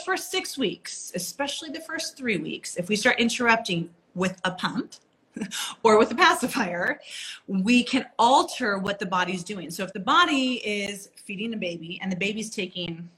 first six weeks, especially the first three weeks, if we start interrupting with a pump, or with a pacifier, we can alter what the body's doing. So if the body is feeding a baby and the baby's taking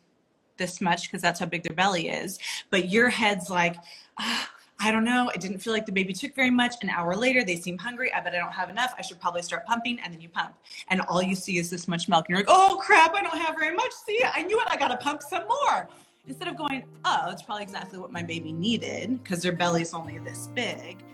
this much because that's how big their belly is, but your head's like, ah, I don't know, I didn't feel like the baby took very much. An hour later, they seem hungry. I bet I don't have enough. I should probably start pumping. And then you pump. And all you see is this much milk. And you're like, oh crap, I don't have very much. See, I knew it. I got to pump some more. Instead of going, oh, it's probably exactly what my baby needed because their belly's only this big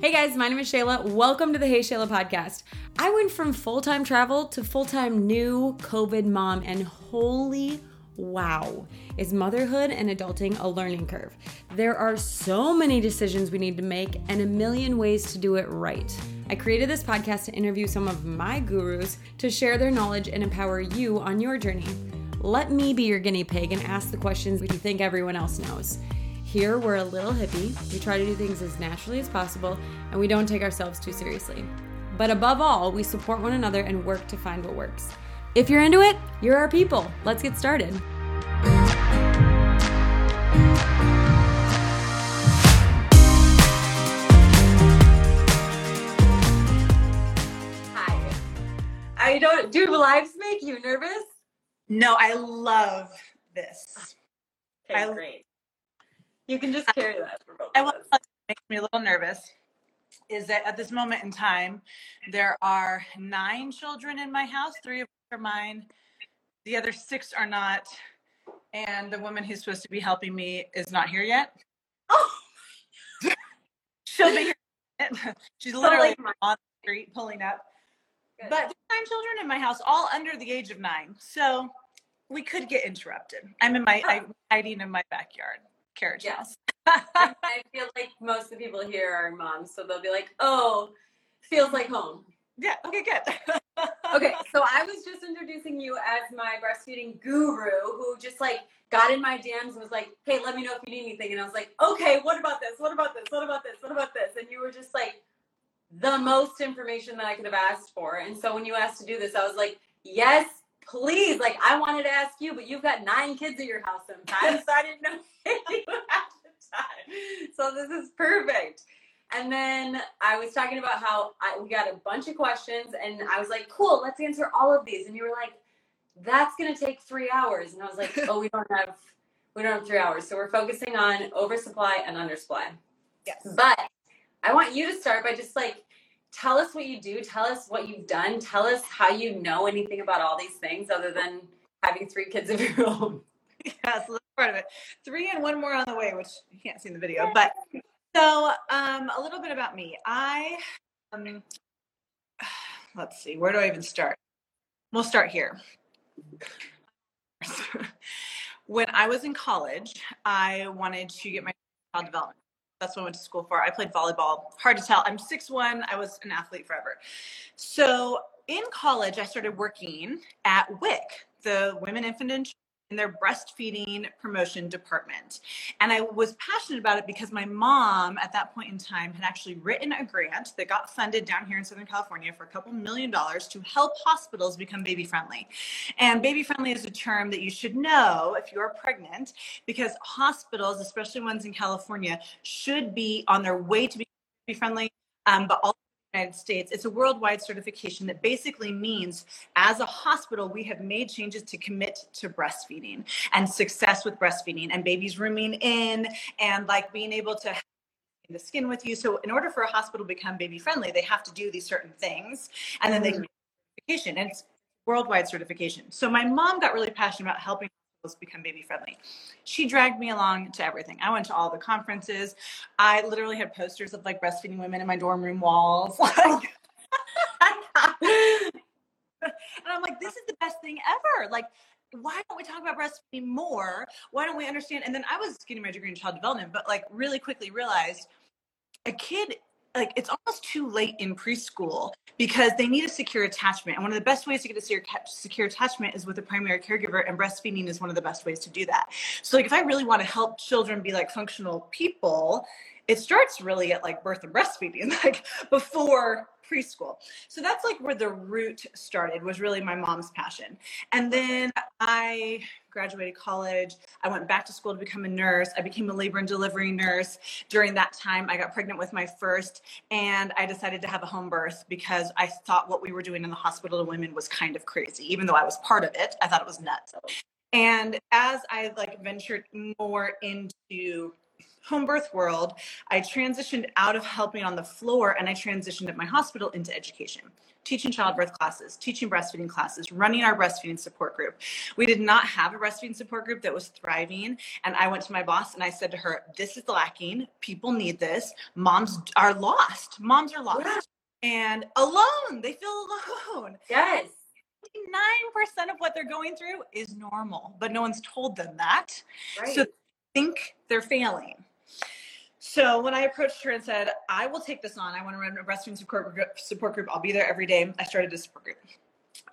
Hey guys, my name is Shayla. Welcome to the Hey Shayla podcast. I went from full time travel to full time new COVID mom, and holy wow, is motherhood and adulting a learning curve? There are so many decisions we need to make and a million ways to do it right. I created this podcast to interview some of my gurus to share their knowledge and empower you on your journey. Let me be your guinea pig and ask the questions you think everyone else knows. Here, we're a little hippie. We try to do things as naturally as possible, and we don't take ourselves too seriously. But above all, we support one another and work to find what works. If you're into it, you're our people. Let's get started. Hi. I don't do lives make you nervous? No, I love this. Okay, I, great. You can just carry that for both. I will makes me a little nervous is that at this moment in time, there are nine children in my house. Three of which are mine. The other six are not. And the woman who's supposed to be helping me is not here yet. Oh, she'll be here. She's literally on the street pulling up. Good. But nine children in my house, all under the age of nine. So we could get interrupted. I'm in my I'm hiding in my backyard carriage yes. house. I feel like most of the people here are moms, so they'll be like, "Oh, feels like home." Yeah. Okay. Good. Okay. So I was just introducing you as my breastfeeding guru, who just like got in my DMs and was like, "Hey, let me know if you need anything." And I was like, "Okay, what about this? What about this? What about this? What about this?" And you were just like the most information that I could have asked for. And so when you asked to do this, I was like, "Yes, please, like I wanted to ask you, but you've got nine kids at your house sometimes, so I didn't know you at the time. So this is perfect. And then I was talking about how I, we got a bunch of questions, and I was like, "Cool, let's answer all of these." And you were like, "That's gonna take three hours," and I was like, "Oh, we don't have we don't have three hours, so we're focusing on oversupply and undersupply." Yes. But I want you to start by just like tell us what you do. Tell us what you've done. Tell us how you know anything about all these things other than having three kids of your own. That's part of it. Three and one more on the way, which you can't see in the video. But so um, a little bit about me. I um, let's see, where do I even start? We'll start here. when I was in college, I wanted to get my child development that's what I went to school for. I played volleyball. Hard to tell. I'm 6'1. I was an athlete forever. So in college, I started working at WIC, the Women, Infant, and in their breastfeeding promotion department. And I was passionate about it because my mom at that point in time had actually written a grant that got funded down here in Southern California for a couple million dollars to help hospitals become baby friendly. And baby friendly is a term that you should know if you're pregnant because hospitals, especially ones in California, should be on their way to be friendly. Um, but also United States. It's a worldwide certification that basically means as a hospital, we have made changes to commit to breastfeeding and success with breastfeeding and babies rooming in and like being able to the skin with you. So in order for a hospital to become baby friendly, they have to do these certain things and then they can certification and it's worldwide certification. So my mom got really passionate about helping become baby friendly. She dragged me along to everything. I went to all the conferences. I literally had posters of like breastfeeding women in my dorm room walls. and I'm like, this is the best thing ever. Like, why don't we talk about breastfeeding more? Why don't we understand? And then I was getting my degree in child development, but like really quickly realized a kid like it's almost too late in preschool because they need a secure attachment. And one of the best ways to get a secure attachment is with a primary caregiver, and breastfeeding is one of the best ways to do that. So, like, if I really want to help children be like functional people, it starts really at like birth and breastfeeding, like before preschool. So that's like where the root started, was really my mom's passion. And then I graduated college. I went back to school to become a nurse. I became a labor and delivery nurse. During that time, I got pregnant with my first, and I decided to have a home birth because I thought what we were doing in the hospital to women was kind of crazy. Even though I was part of it, I thought it was nuts. And as I like ventured more into home birth world, I transitioned out of helping on the floor and I transitioned at my hospital into education, teaching childbirth classes, teaching breastfeeding classes, running our breastfeeding support group. We did not have a breastfeeding support group that was thriving. And I went to my boss and I said to her, This is lacking. People need this. Moms are lost. Moms are lost. Yeah. And alone, they feel alone. Yes. 99% of what they're going through is normal, but no one's told them that. Right. So think they're failing. So when I approached her and said, I will take this on, I want to run a breastfeeding support group, support group. I'll be there every day. I started a support group.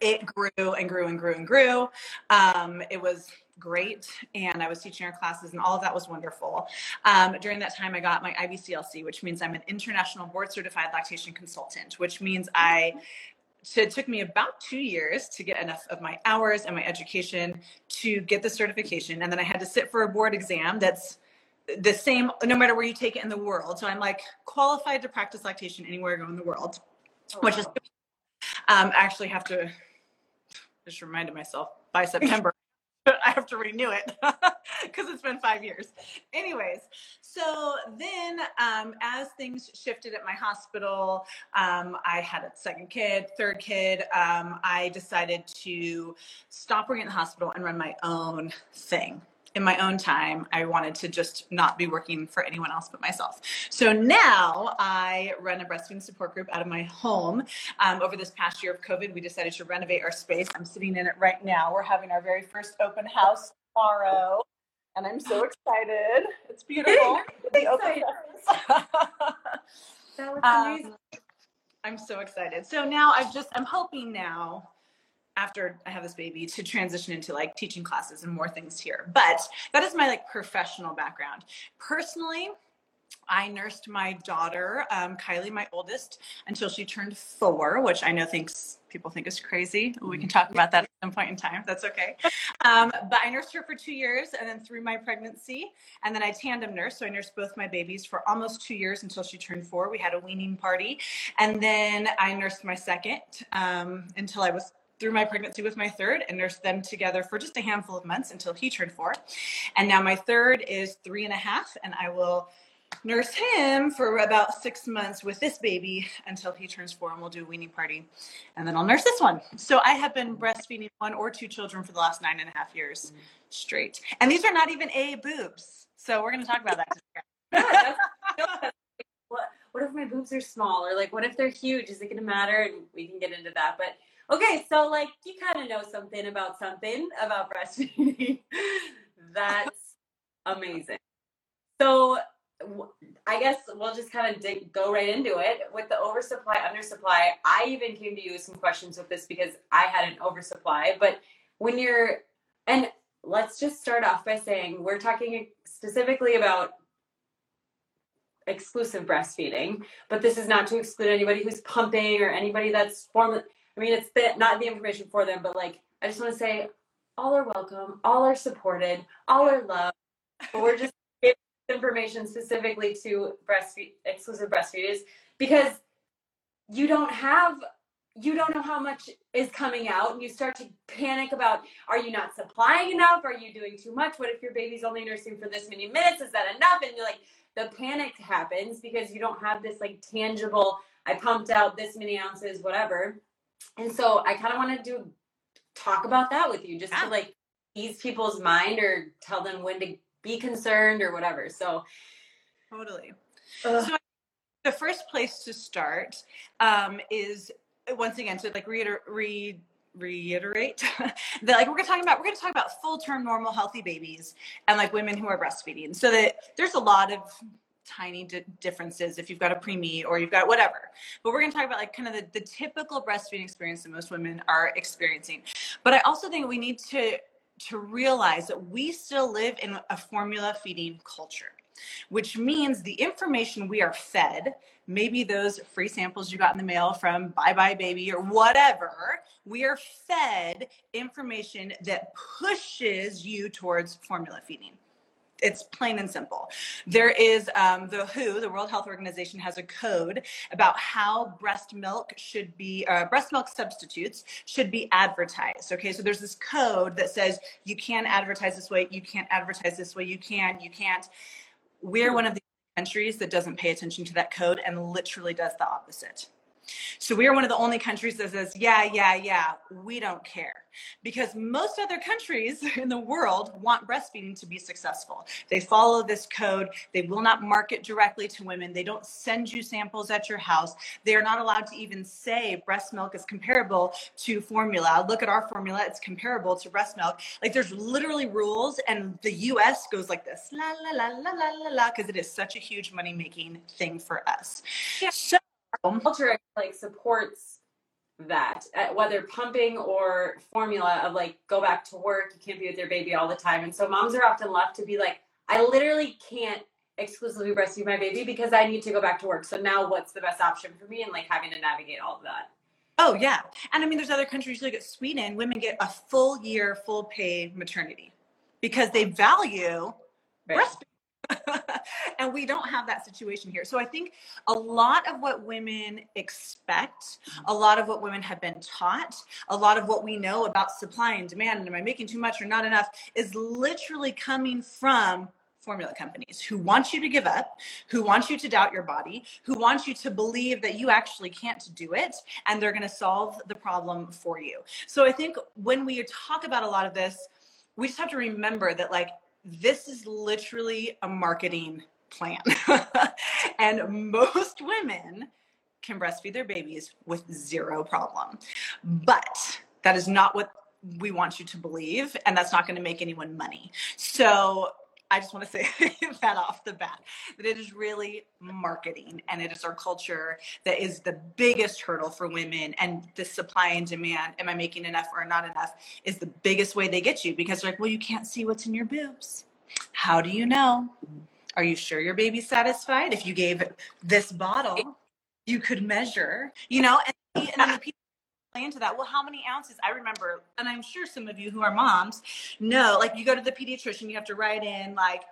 It grew and grew and grew and grew. Um, it was great and I was teaching her classes and all of that was wonderful. Um, during that time, I got my IBCLC, which means I'm an international board certified lactation consultant, which means I so it took me about two years to get enough of my hours and my education to get the certification and then i had to sit for a board exam that's the same no matter where you take it in the world. So I'm like qualified to practice lactation anywhere I go in the world, oh, which is um, I actually have to just reminded myself by September I have to renew it because it's been five years. Anyways, so then um, as things shifted at my hospital, um, I had a second kid, third kid. Um, I decided to stop working at the hospital and run my own thing in my own time, I wanted to just not be working for anyone else but myself. So now I run a breastfeeding support group out of my home. Um, over this past year of COVID, we decided to renovate our space. I'm sitting in it right now. We're having our very first open house tomorrow. And I'm so excited. It's beautiful. the open that was amazing. Um, I'm so excited. So now I've just, I'm hoping now after I have this baby to transition into like teaching classes and more things here. But that is my like professional background. Personally, I nursed my daughter, um, Kylie, my oldest, until she turned four, which I know thinks people think is crazy. We can talk about that at some point in time. That's okay. Um, but I nursed her for two years and then through my pregnancy. And then I tandem nursed. So I nursed both my babies for almost two years until she turned four. We had a weaning party. And then I nursed my second um, until I was through my pregnancy with my third and nursed them together for just a handful of months until he turned four. And now my third is three and a half, and I will nurse him for about six months with this baby until he turns four and we'll do a weaning party and then i'll nurse this one. So i have been breastfeeding one or two children for the last nine and a half years straight. And these are not even a boobs so we're going to talk about that. What, what if my boobs are small or like what if they're huge? Is it going to matter? And we can get into that but Okay, so like you kind of know something about something about breastfeeding. That's amazing. So I guess we'll just kind of dig, go right into it with the oversupply, undersupply. I even came to you with some questions with this because I had an oversupply. But when you're, and let's just start off by saying we're talking specifically about exclusive breastfeeding, but this is not to exclude anybody who's pumping or anybody that's formally I mean, it's not the information for them, but like, I just want to say all are welcome, all are supported, all are loved. But we're just giving information specifically to breastfeed exclusive breastfeeders because you don't have you don't know how much is coming out and you start to panic about are you not supplying enough? Are you doing too much? What if your baby's only nursing for this many minutes? Is that enough? And you're like the panic happens because you don't have this like tangible i pumped out this many ounces whatever and so I kind of want to do talk about that with you, just yeah. to like ease people's mind or tell them when to be concerned or whatever. So totally. Uh, so the first place to start um, is once again to like reiter- re- reiterate that like we're gonna talk about we're gonna talk about full term normal healthy babies and like women who are breastfeeding so that there's a lot of tiny di- differences if you've got a preemie or you've got whatever. But we're going to talk about like kind of the, the typical breastfeeding experience that most women are experiencing. But I also think we need to to realize that we still live in a formula feeding culture. which means the information we are fed, maybe those free samples you got in the mail from Buy Buy Baby or whatever, we are fed information that pushes you towards formula feeding it's plain and simple. There is um, the WHO, the World Health Organization, has a code about how breast milk should be, uh, breast milk substitutes should be advertised. Okay, so there's this code that says you can advertise this way, you can't advertise this way, you can, you can't. We're one of the countries that doesn't pay attention to that code and literally does the opposite. So we are one of the only countries that says, yeah, yeah, yeah, we don't care. Because most other countries in the world want breastfeeding to be successful. They follow this code. They will not market directly to women. They don't send you samples at your house. They are not allowed to even say breast milk is comparable to formula. Look at our formula, it's comparable to breast milk. Like there's literally rules, and the US goes like this la, la, la, la, la, la, la, because it is such a huge money making thing for us. Yeah. So culture like supports that uh, whether pumping or formula of like go back to work you can't be with your baby all the time. And so moms are often left to be like i literally can't exclusively breastfeed my baby because i need to go back to work. So now what's the best option for me and like having to navigate all of that? Oh yeah. And i mean there's other countries like sweden women get a full year full pay maternity because they value right. breastfeeding and we don't have that situation here. So I think a lot of what women expect, mm-hmm. a lot of what women have been taught, a lot of what we know about supply and demand, and am I making too much or not enough, is literally coming from formula companies who want you to give up, who want you to doubt your body, who want you to believe that you actually can't do it and they're going to solve the problem for you. So I think when we talk about a lot of this, we just have to remember that like this is literally a marketing plan. and most women can breastfeed their babies with zero problem. But that is not what we want you to believe, and that's not going to make anyone money. So I just want to say that off the bat that it is really marketing and it is our culture that is the biggest hurdle for women and the supply and demand. Am I making enough or not enough is the biggest way they get you because they're like, well, you can't see what's in your boobs. How do you know? Are you sure your baby's satisfied? If you gave this bottle, you could measure, you know, and, and then the people into that. Well, how many ounces? I remember, and I'm sure some of you who are moms know, like you go to the pediatrician, you have to write in like,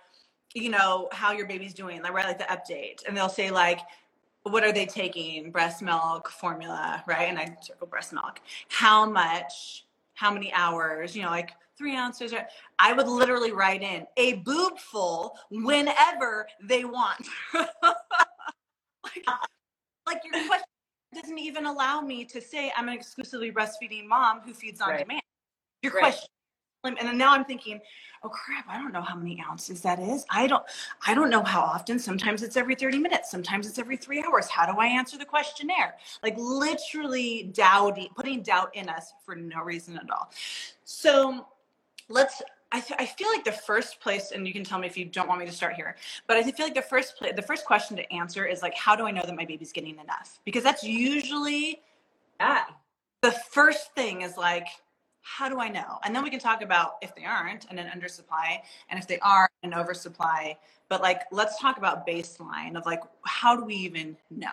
you know, how your baby's doing. They write like the update, and they'll say like, what are they taking? Breast milk, formula, right? And I circle breast milk. How much? How many hours? You know, like three ounces. I would literally write in a boob full whenever they want. like, like your question doesn't even allow me to say I'm an exclusively breastfeeding mom who feeds on right. demand. Your right. question, and then now I'm thinking, oh crap, I don't know how many ounces that is. I don't, I don't know how often. Sometimes it's every 30 minutes. Sometimes it's every three hours. How do I answer the questionnaire? Like literally doubting, putting doubt in us for no reason at all. So let's I, th- I feel like the first place, and you can tell me if you don't want me to start here, but I feel like the first place, the first question to answer is like, how do I know that my baby's getting enough? Because that's usually that. The first thing is like, how do I know? And then we can talk about if they aren't and an undersupply, and if they are an oversupply. But like, let's talk about baseline of like, how do we even know?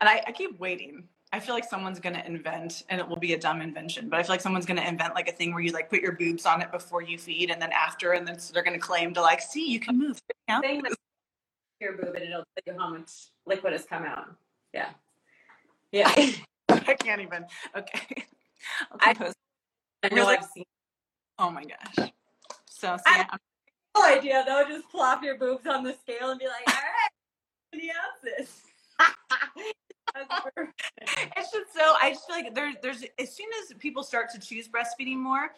And I, I keep waiting I feel like someone's going to invent, and it will be a dumb invention, but I feel like someone's going to invent like a thing where you like put your boobs on it before you feed, and then after, and then so they're going to claim to like, see, you can move. Thing your boob, and it'll tell you how much liquid has come out. Yeah, yeah. I can't even. Okay. I, I know I've seen. Oh my gosh. So, see, I, no idea though. Just plop your boobs on the scale and be like, all right, many ounces. it's just so I just feel like there's there's as soon as people start to choose breastfeeding more,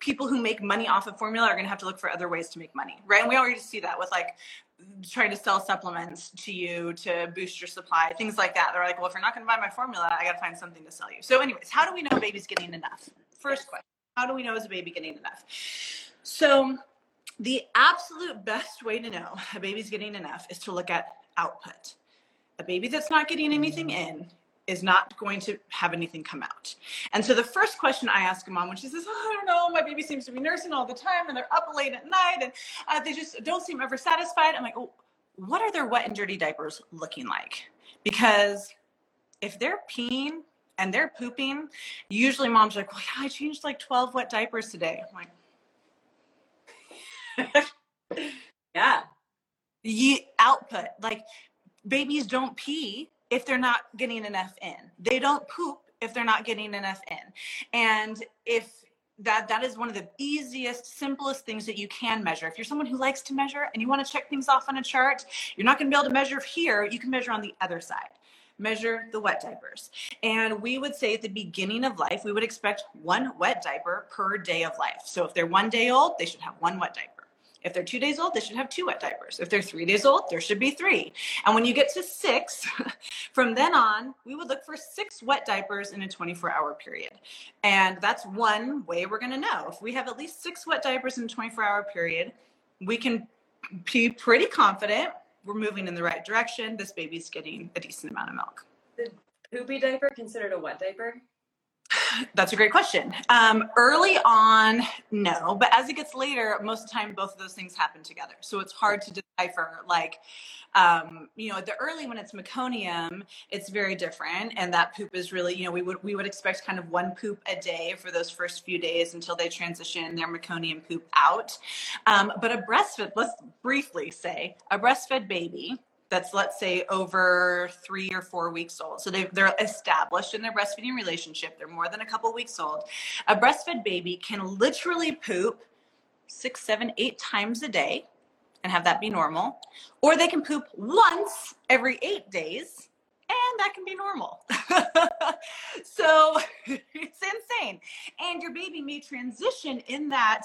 people who make money off of formula are going to have to look for other ways to make money, right? And we already see that with like trying to sell supplements to you to boost your supply, things like that. They're like, well, if you're not going to buy my formula, I got to find something to sell you. So, anyways, how do we know a baby's getting enough? First question: How do we know is a baby getting enough? So, the absolute best way to know a baby's getting enough is to look at output a baby that's not getting anything in is not going to have anything come out. And so the first question I ask a mom when she says, oh, I don't know, my baby seems to be nursing all the time and they're up late at night and uh, they just don't seem ever satisfied. I'm like, oh, what are their wet and dirty diapers looking like? Because if they're peeing and they're pooping, usually mom's like, well, yeah, I changed like 12 wet diapers today. I'm like, yeah. The output, like babies don't pee if they're not getting enough in. They don't poop if they're not getting enough in. And if that that is one of the easiest simplest things that you can measure. If you're someone who likes to measure and you want to check things off on a chart you're not going to be able to measure here. You can measure on the other side. Measure the wet diapers. And we would say at the beginning of life we would expect one wet diaper per day of life. So if they're one day old they should have one wet diaper if they're two days old, they should have two wet diapers. If they're three days old, there should be three. And when you get to six, from then on, we would look for six wet diapers in a 24 hour period. And that's one way we're going to know. If we have at least six wet diapers in a 24 hour period, we can be pretty confident we're moving in the right direction. This baby's getting a decent amount of milk. The poopy diaper considered a wet diaper? That's a great question. Um, early on, no, but as it gets later, most of the time, both of those things happen together. So it's hard to decipher. Like, um, you know, the early when it's meconium, it's very different, and that poop is really, you know, we would we would expect kind of one poop a day for those first few days until they transition their meconium poop out. Um, but a breastfed, let's briefly say, a breastfed baby that's let's say over three or four weeks old. So they, they're established in their breastfeeding relationship. They're more than a couple weeks old. A breastfed baby can literally poop six seven eight times a day and have that be normal. Or they can poop once every eight days and that can be normal. so it's insane. And your baby may transition in that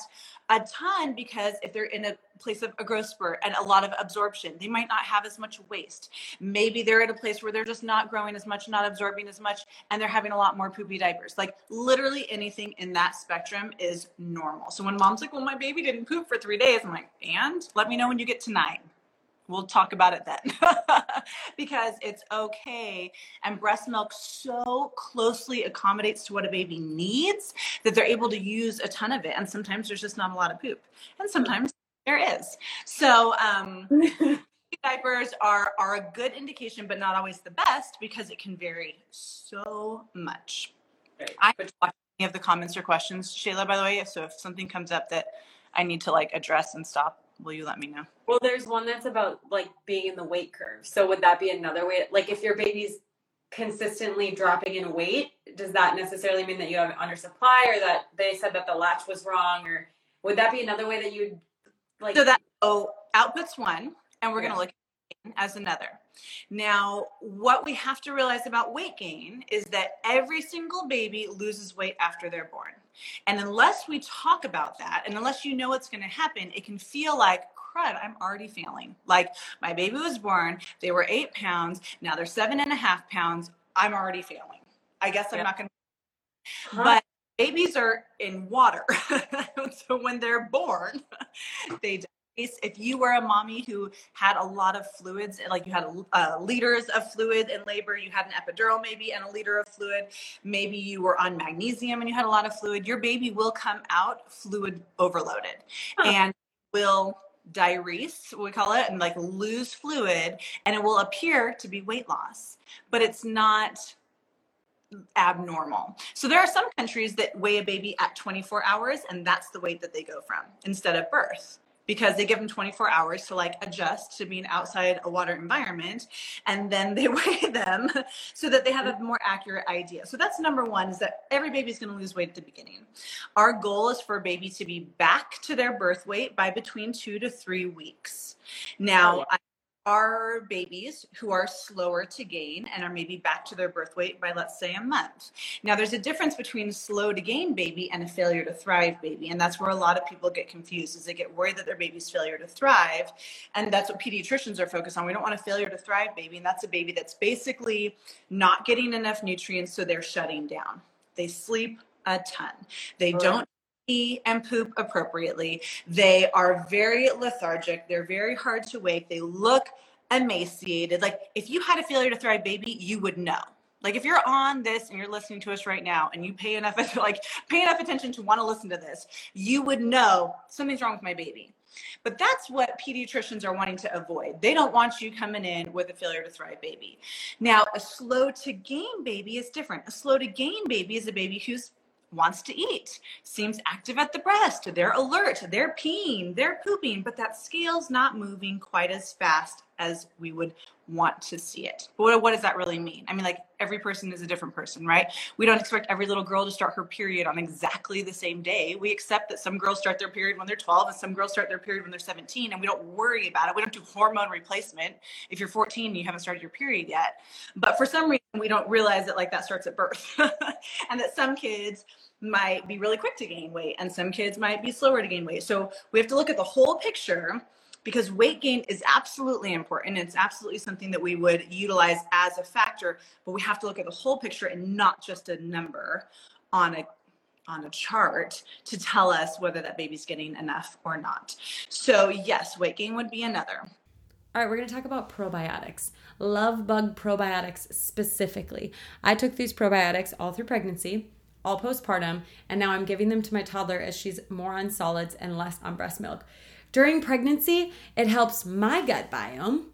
a ton because if they're in a place of a growth spurt and a lot of absorption, they might not have as much waste. Maybe they're at a place where they're just not growing as much, not absorbing as much, and they're having a lot more poopy diapers. Like literally anything in that spectrum is normal. So when mom's like, well, my baby didn't poop for three days, I'm like, and let me know when you get to nine we'll talk about it then. Because it's okay and breast milk so closely accommodates to what a baby needs that they're able to use a ton of it and sometimes there's just not a lot of poop and sometimes there is. So um diapers are are a good indication but not always the best because it can vary so much. Right. i watch any of the comments or questions shayla by the way so if something comes up that i need to like address and stop will you let me know? Well, there's one that's about like being in the weight curve. So would that be another way? Like if your baby's consistently dropping in weight, does that necessarily mean that you have an undersupply or that they said that the latch was wrong? Or would that be another way that you'd like? So that oh, outputs one, and we're yeah. to look as another. Now, what we have to realize about weight gain is that every single baby loses weight after they're born. And unless we talk about that, and unless you know what's going to happen, it can feel like, crud, I'm already failing. Like my baby was born, they were eight pounds, now they're seven and a half pounds. I'm already failing. I guess I'm not going to. Huh? But babies are in water. so when they're born, they if you were a mommy who had a lot of fluids, and like you had uh, liters of fluid in labor, you had an epidural maybe and a liter of fluid, maybe you were on magnesium and you had a lot of fluid, your baby will come out fluid overloaded huh. and will diurese, we call it, and like lose fluid, and it will appear to be weight loss, but it's not abnormal. So there are some countries that weigh a baby at 24 hours and that's the weight that they go from instead of birth because they give them 24 hours to like adjust to being outside a water environment and then they weigh them so that they have a more accurate idea. So that's number one is that every baby is going to lose weight at the beginning. Our goal is for a baby to be back to their birth weight by between two to three weeks. Now yeah are babies who are slower to gain and are maybe back to their birth weight by let's say a month. Now there's a difference between slow to gain baby and a failure to thrive baby and that's where a lot of people get confused is they get worried that their baby's failure to thrive and that's what pediatricians are focused on. We don't want a failure to thrive baby and that's a baby that's basically not getting enough nutrients so they're shutting down. They sleep a ton. They don't and poop appropriately. They are very lethargic. They're very hard to wake. They look emaciated. Like if you had a failure to thrive baby, you would know. Like if you're on this and you're listening to us right now and you pay enough like pay enough attention to want to listen to this, you would know something's wrong with my baby. But that's what pediatricians are wanting to avoid. They don't want you coming in with a failure to thrive baby. Now, a slow to gain baby is different. A slow to gain baby is a baby who's wants to eat, seems active at the breast, they're alert, they're peeing, they're pooping, but that scale's not moving quite as fast as we would want to see it. But what, does that really mean? I mean, like every person is a different person, right? We don't expect every little girl to start her period on exactly the same day. We accept that some girls start their period when they're 12 and some girls start their period when they're 17, and we don't worry about it. We don't do hormone replacement if you're 14 and you haven't started your period yet. But for some reason, we don't realize that like that starts at birth and that some kids might be really quick to gain weight and some kids might be slower to gain weight. So we have to look at the whole picture because weight gain is absolutely important. It's absolutely something that we would utilize as a factor, but we have to look at the whole picture and not just a number on a on a chart to tell us whether that baby's getting enough or not. So, yes, weight gain would be another. All right, we're going to talk about probiotics. LoveBug probiotics specifically. I took these probiotics all through pregnancy all postpartum, and now I'm giving them to my toddler as she's more on solids and less on breast milk. During pregnancy, it helps my gut biome.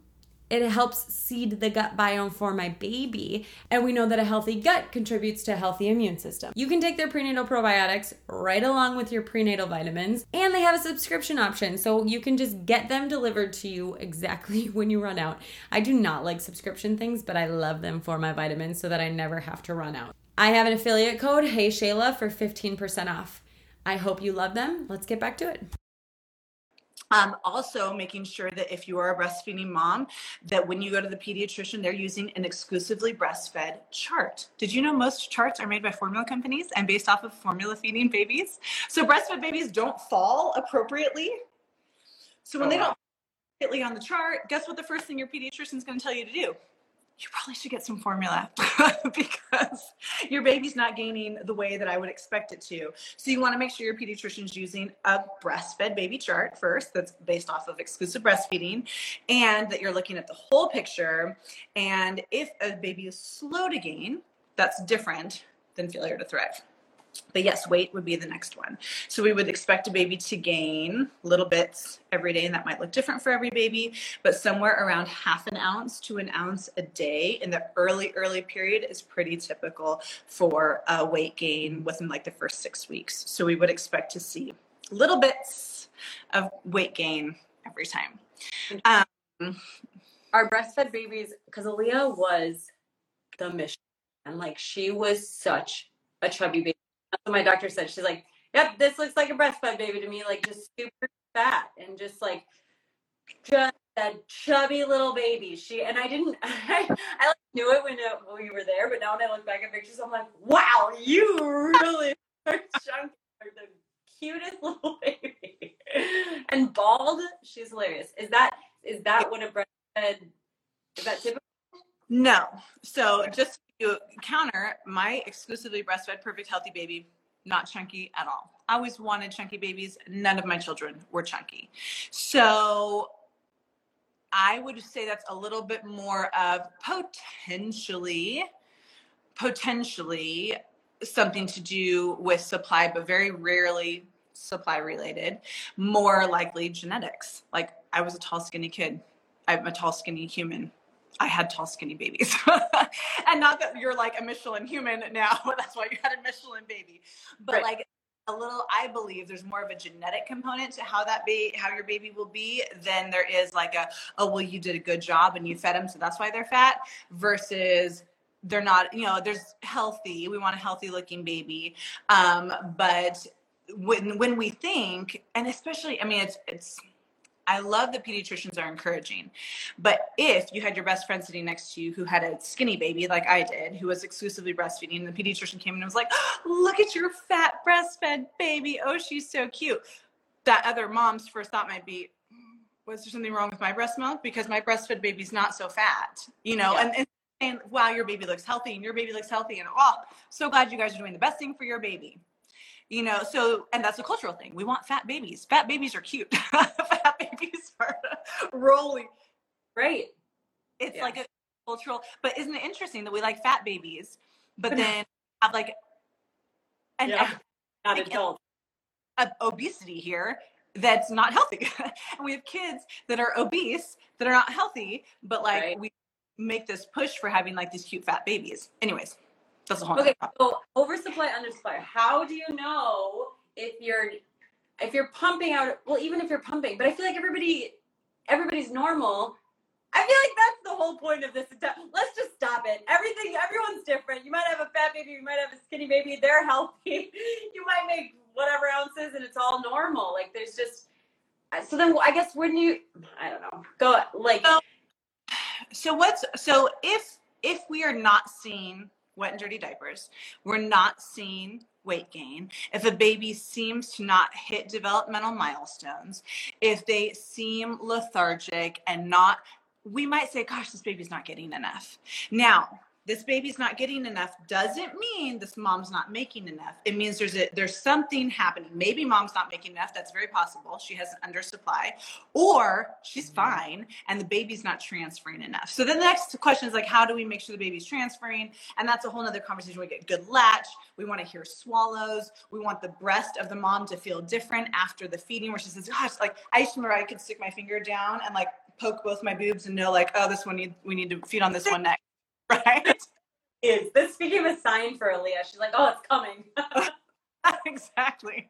It helps seed the gut biome for my baby. And we know that a healthy gut contributes to a healthy immune system. You can take their prenatal probiotics right along with your prenatal vitamins, and they have a subscription option. So you can just get them delivered to you exactly when you run out. I do not like subscription things, but I love them for my vitamins so that I never have to run out. I have an affiliate code, Hey Shayla, for 15% off. I hope you love them. Let's get back to it. Um, also, making sure that if you are a breastfeeding mom, that when you go to the pediatrician, they're using an exclusively breastfed chart. Did you know most charts are made by formula companies and based off of formula feeding babies? So breastfed babies don't fall appropriately. So when oh, they don't appropriately on the chart, guess what the first thing your pediatrician is going to tell you to do? You probably should get some formula because your baby's not gaining the way that I would expect it to. So you want to make sure your pediatrician's using a breastfed baby chart first that's based off of exclusive breastfeeding and that you're looking at the whole picture. And if a baby is slow to gain, that's different than failure to thrive. But yes, weight would be the next one. So we would expect a baby to gain little bits every day, and that might look different for every baby, but somewhere around half an ounce to an ounce a day in the early, early period is pretty typical for a weight gain within like the first six weeks. So we would expect to see little bits of weight gain every time. Um, Our breastfed babies, because Aaliyah was the mission, and like she was such a chubby baby that's what my doctor said. She's like, "Yep, this looks like a breastfed baby to me. Like just super fat and just like just a chubby little baby." She and I didn't. I, I like knew it when, when we were there, but now when I look back at pictures, I'm like, "Wow, you really are chunky." the cutest little baby and bald. She's hilarious. Is that is that what a breastfed? Is that typical? No. So just counter, my exclusively breastfed perfect healthy baby, not chunky at all. I always wanted chunky babies. None of my children were chunky. So I would say that's a little bit more of potentially, potentially something to do with supply, but very rarely supply related. More likely genetics. Like I was a tall, skinny kid. I'm a tall, skinny human. I had tall, skinny babies. and not that you're like a Michelin human now, that's why you had a Michelin baby. But right. like a little, I believe there's more of a genetic component to how that be, how your baby will be than there is like a, oh, well, you did a good job and you fed them, so that's why they're fat versus they're not, you know, there's healthy, we want a healthy looking baby. Um, but when, when we think, and especially, I mean, it's, it's, I love that pediatricians are encouraging. But if you had your best friend sitting next to you who had a skinny baby like I did, who was exclusively breastfeeding, and the pediatrician came in and was like, oh, look at your fat breastfed baby. Oh, she's so cute. That other mom's first thought might be, hmm, was there something wrong with my breast milk? Because my breastfed baby's not so fat, you know? Yeah. And, and and wow, your baby looks healthy and your baby looks healthy. And oh, so glad you guys are doing the best thing for your baby you know so and that's a cultural thing we want fat babies fat babies are cute fat babies are rolling right it's yeah. like a cultural but isn't it interesting that we like fat babies but then have like an yeah. not adult obesity here that's not healthy. and we have kids that are obese that are not healthy, but like Right. we make this push for having like these cute fat babies. Anyways, that's a whole Okay, nother topic. so oversupply, undersupply. How do you know if you're if you're pumping out? Well, even if you're pumping, but I feel like everybody everybody's normal. I feel like that's the whole point of this. Let's just stop it. Everything, everyone's different. You might have a fat baby, you might have a skinny baby. They're healthy. You might make whatever ounces, and it's all normal. Like there's just. So then, I guess when you, I don't know, go like. So- so what's so if if we are not seeing wet and dirty diapers. We're not seeing weight gain. If a baby seems to not hit developmental milestones if they seem lethargic and not we might say gosh this baby's not getting enough. Now this baby's not getting enough doesn't mean this mom's not making enough it means there's a there's something happening maybe mom's not making enough that's very possible she has an undersupply or she's mm-hmm. fine and the baby's not transferring enough. So then the next question is like, how do we make sure the baby's transferring? And that's a whole nother conversation. We get good latch. We want to hear swallows. We want the breast of the mom to feel different after the feeding, where she says, gosh, like I just remember I could stick my finger down and like poke both my boobs and know like, oh, this one need we need to feed on this one next. Right? Is this became a sign for Aaliyah? She's like, oh, it's coming. exactly.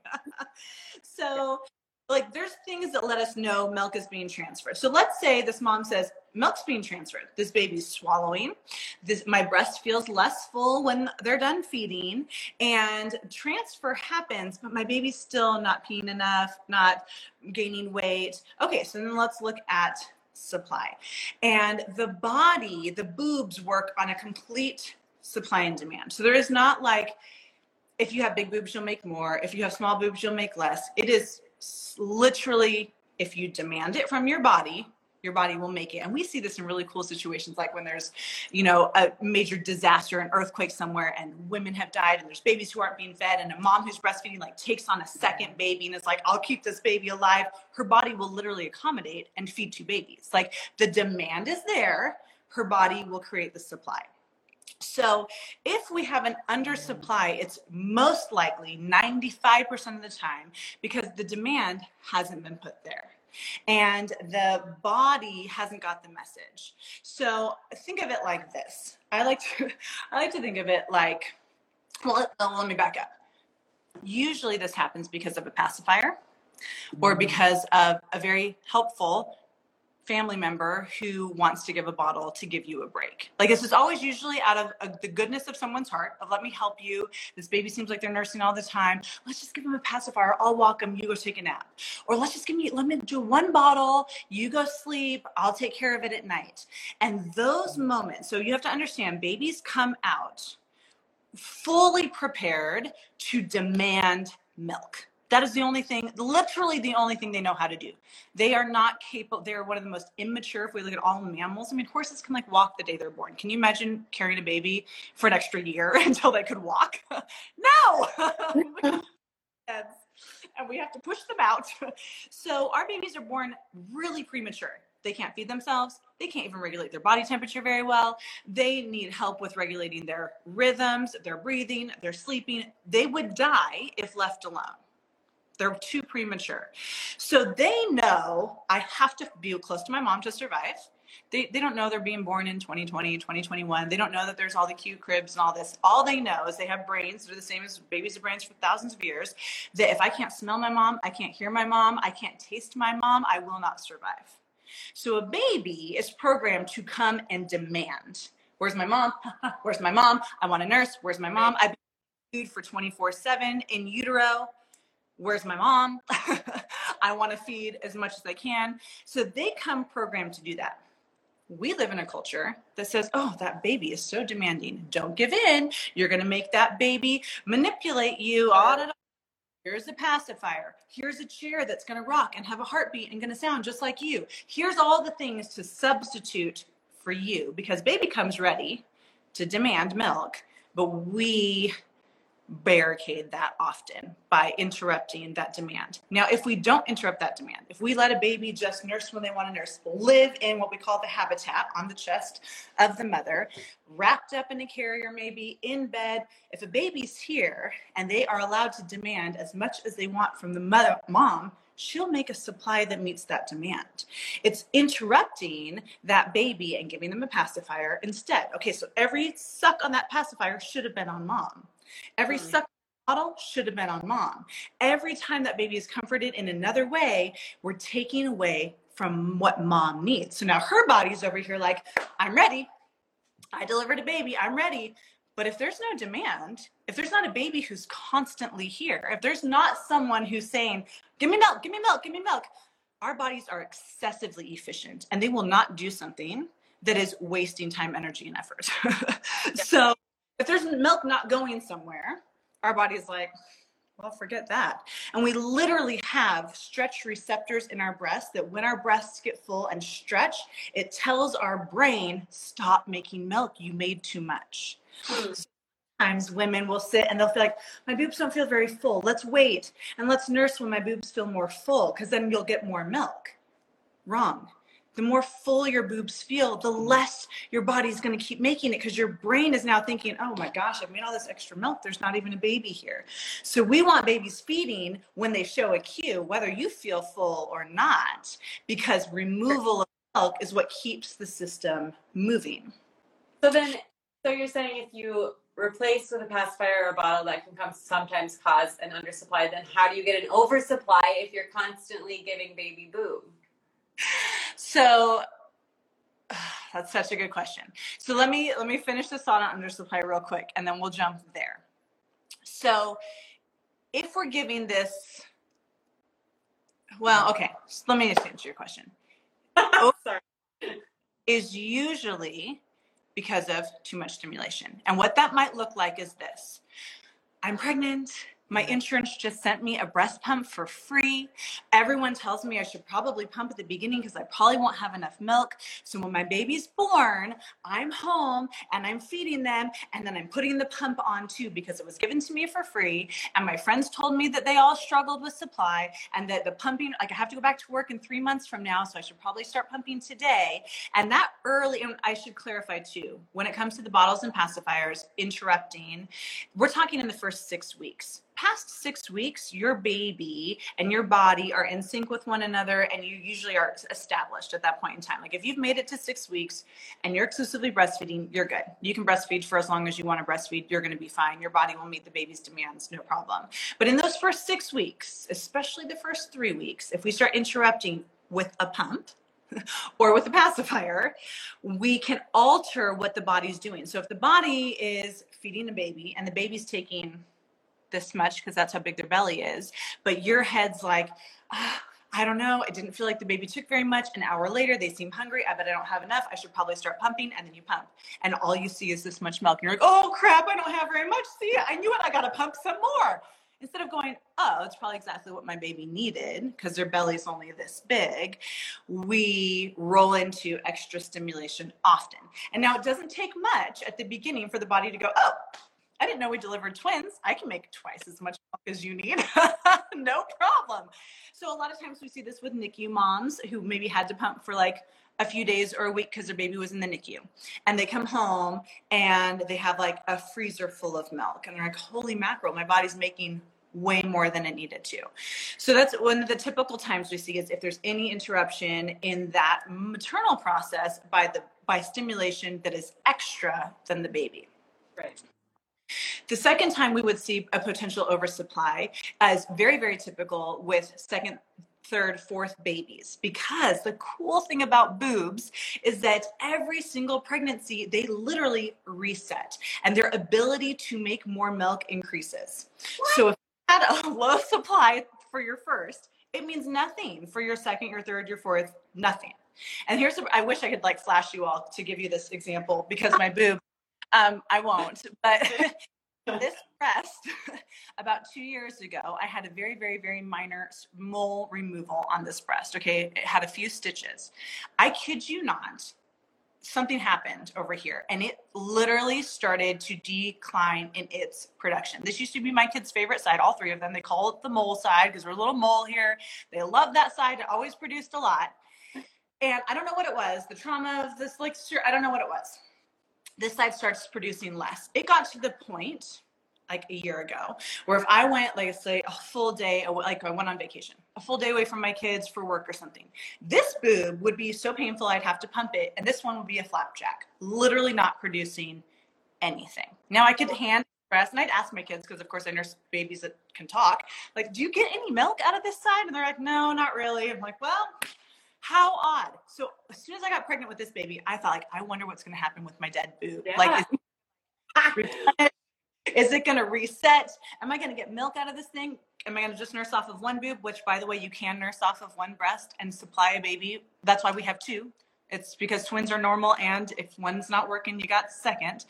so, like, there's things that let us know milk is being transferred. So, let's say this mom says, Milk's being transferred. This baby's swallowing. This my breast feels less full when they're done feeding, and transfer happens, but my baby's still not peeing enough, not gaining weight. Okay, so then let's look at supply. And the body, the boobs work on a complete supply and demand. So there is not like if you have big boobs, you'll make more. If you have small boobs, you'll make less. It is literally if you demand it from your body, your body will make it. And we see this in really cool situations like when there's, you know, a major disaster, an earthquake somewhere, and women have died, and there's babies who aren't being fed, and a mom who's breastfeeding like takes on a second baby and is like, I'll keep this baby alive. Her body will literally accommodate and feed two babies. Like the demand is there, her body will create the supply. So, if we have an undersupply, it's most likely 95% of the time because the demand hasn't been put there and the body hasn't got the message. So, think of it like this. I like to I like to think of it like well, let, let me back up. Usually this happens because of a pacifier or mm-hmm. because of a very helpful family member who wants to give a bottle to give you a break. Like this is always usually out of the goodness of someone's heart of let me help you. This baby seems like they're nursing all the time. Let's just give them a pacifier. I'll walk them. You go take a nap. Or let's just give me let me do one bottle. You go sleep. I'll take care of it at night. And those moments. So you have to understand babies come out fully prepared to demand milk. That is the only thing, literally the only thing they know how to do. They are not capable. They are one of the most immature. If we look at all mammals, I mean, horses can like walk the day they're born. Can you imagine carrying a baby for an extra year until they could walk? no. and we have to push them out. So our babies are born really premature. They can't feed themselves. They can't even regulate their body temperature very well. They need help with regulating their rhythms, their breathing, their sleeping. They would die if left alone. They're too premature. So they know I have to be close to my mom to survive. They, they don't know they're being born in 2020, 2021. They don't know that there's all the cute cribs and all this. All they know is they have brains that are the same as babies have brains for thousands of years. That if I can't smell my mom, I can't hear my mom, I can't taste my mom, I will not survive. So a baby is programmed to come and demand. Where's my mom? Where's my mom? I want a nurse. Where's my mom? I've been food for 24 7 in utero. Where's my mom? I want to feed as much as I can. So they come programmed to do that. We live in a culture that says, oh, that baby is so demanding. Don't give in. You're going to make that baby manipulate you. Da. Here's a pacifier. Here's a chair that's going to rock and have a heartbeat and going to sound just like you. Here's all the things to substitute for you because baby comes ready to demand milk, but we barricade that often by interrupting that demand. Now, if we don't interrupt that demand, if we let a baby just nurse when they want to nurse, live in what we call the habitat on the chest of the mother, wrapped up in a carrier, maybe in bed, if a baby's here and they are allowed to demand as much as they want from the mother, mom, she'll make a supply that meets that demand. It's interrupting that baby and giving them a pacifier instead. Okay, so every suck on that pacifier should have been on mom. Every Mm. suck bottle should have been on mom. Every time that baby is comforted in another way, we're taking away from what mom needs. So now her body's over here like, I'm ready. I delivered a baby. I'm ready. But if there's no demand, if there's not a baby who's constantly here, if there's not someone who's saying, give me milk, give me milk, give me milk, our bodies are excessively efficient and they will not do something that is wasting time, energy, and effort. so if there's milk not going somewhere, our body's like, well, forget that. And we literally have stretch receptors in our breasts that when our breasts get full and stretch, it tells our brain, stop making milk. You made too much. Mm. Sometimes women will sit and they'll feel like, my boobs don't feel very full. Let's wait and let's nurse when my boobs feel more full because then you'll get more milk. Wrong. The more full your boobs feel, the less your body's going to keep making it because your brain is now thinking, oh my gosh, I've made all this extra milk. There's not even a baby here. So we want babies feeding when they show a cue, whether you feel full or not, because removal of milk is what keeps the system moving. So then, so you're saying if you replace with a pacifier or a bottle that can come sometimes cause an undersupply, then how do you get an oversupply if you're constantly giving baby boob? So that's such a good question. So let me let me finish this thought on undersupply real quick, and then we'll jump there. So if we're giving this, well, okay. So let me just answer your question. Oh, sorry. Is usually because of too much stimulation, and what that might look like is this: I'm pregnant. My insurance just sent me a breast pump for free. Everyone tells me I should probably pump at the beginning because I probably won't have enough milk. So when my baby's born, I'm home and I'm feeding them and then I'm putting the pump on too because it was given to me for free. And my friends told me that they all struggled with supply and that the pumping, like I have to go back to work in three months from now. So I should probably start pumping today. And that early, and I should clarify too, when it comes to the bottles and pacifiers interrupting, we're talking in the first six weeks past six weeks, your baby and your body are in sync with one another, and you usually are established at that point in time. Like if you've made it to six weeks and you're exclusively breastfeeding, you're good. You can breastfeed for as long as you want to breastfeed. You're going to be fine. Your body will meet the baby's demands, no problem. But in those first six weeks, especially the first three weeks, if we start interrupting with a pump, or with a pacifier, we can alter what the body's doing. So if the body is feeding the baby and the baby's taking this much because that's how big their belly is. But your head's like, ah, I don't know. I didn't feel like the baby took very much. An hour later, they seem hungry. I bet I don't have enough. I should probably start pumping. And then you pump. And all you see is this much milk. And you're like, oh crap, I don't have very much. See, I knew it. I got to pump some more. Instead of going, oh, it's probably exactly what my baby needed because their belly's only this big, we roll into extra stimulation often. And now it doesn't take much at the beginning for the body to go, oh, I didn't know we delivered twins. I can make twice as much milk as you need. no problem. So a lot of times we see this with NICU moms who maybe had to pump for like a few days or a week because their baby was in the NICU. And they come home and they have like a freezer full of milk. And they're like, holy mackerel, my body's making way more than it needed to. So that's one of the typical times we see is if there's any interruption in that maternal process by the by stimulation that is extra than the baby. Right. The second time we would see a potential oversupply as very, very typical with second, third, fourth babies. Because the cool thing about boobs is that every single pregnancy, they literally reset and their ability to make more milk increases. So if you had a low supply for your first, it means nothing for your second, your third, your fourth, nothing. And here's, a, I wish I could like flash you all to give you this example because my boob um, I won't. But this breast, about two years ago, I had a very, very, very minor mole removal on this breast. Okay, it had a few stitches. I kid you not. Something happened over here and it literally started to decline in its production. This used to be my kids' favorite side, all three of them. They call it the mole side because we're a little mole here. They love that side. It always produced a lot. And I don't know what it was, the trauma of this, like, I don't know what it was this side starts producing less. It got to the point like a year ago, where if I went, like say, a full day, like I went on vacation, a full day away from my kids for work or something, this boob would be so painful I'd have to pump it, and this one would be a flapjack, literally not producing anything. Now I could hand breast, and I'd ask my kids because, of course, I nurse babies that can talk. Like, do you get any milk out of this side? And they're like, no, not really. I'm like, well, how odd. So as soon as I got pregnant with this baby, I thought like, I wonder what's going to happen with my dead boob. Yeah. Like, is, is it going to reset? Am I going to get milk out of this thing? Am I going to just nurse off of one boob? Which, by the way, you can nurse off of one breast and supply a baby. That's why we have two. It's because twins are normal, and if one's not working, you got second.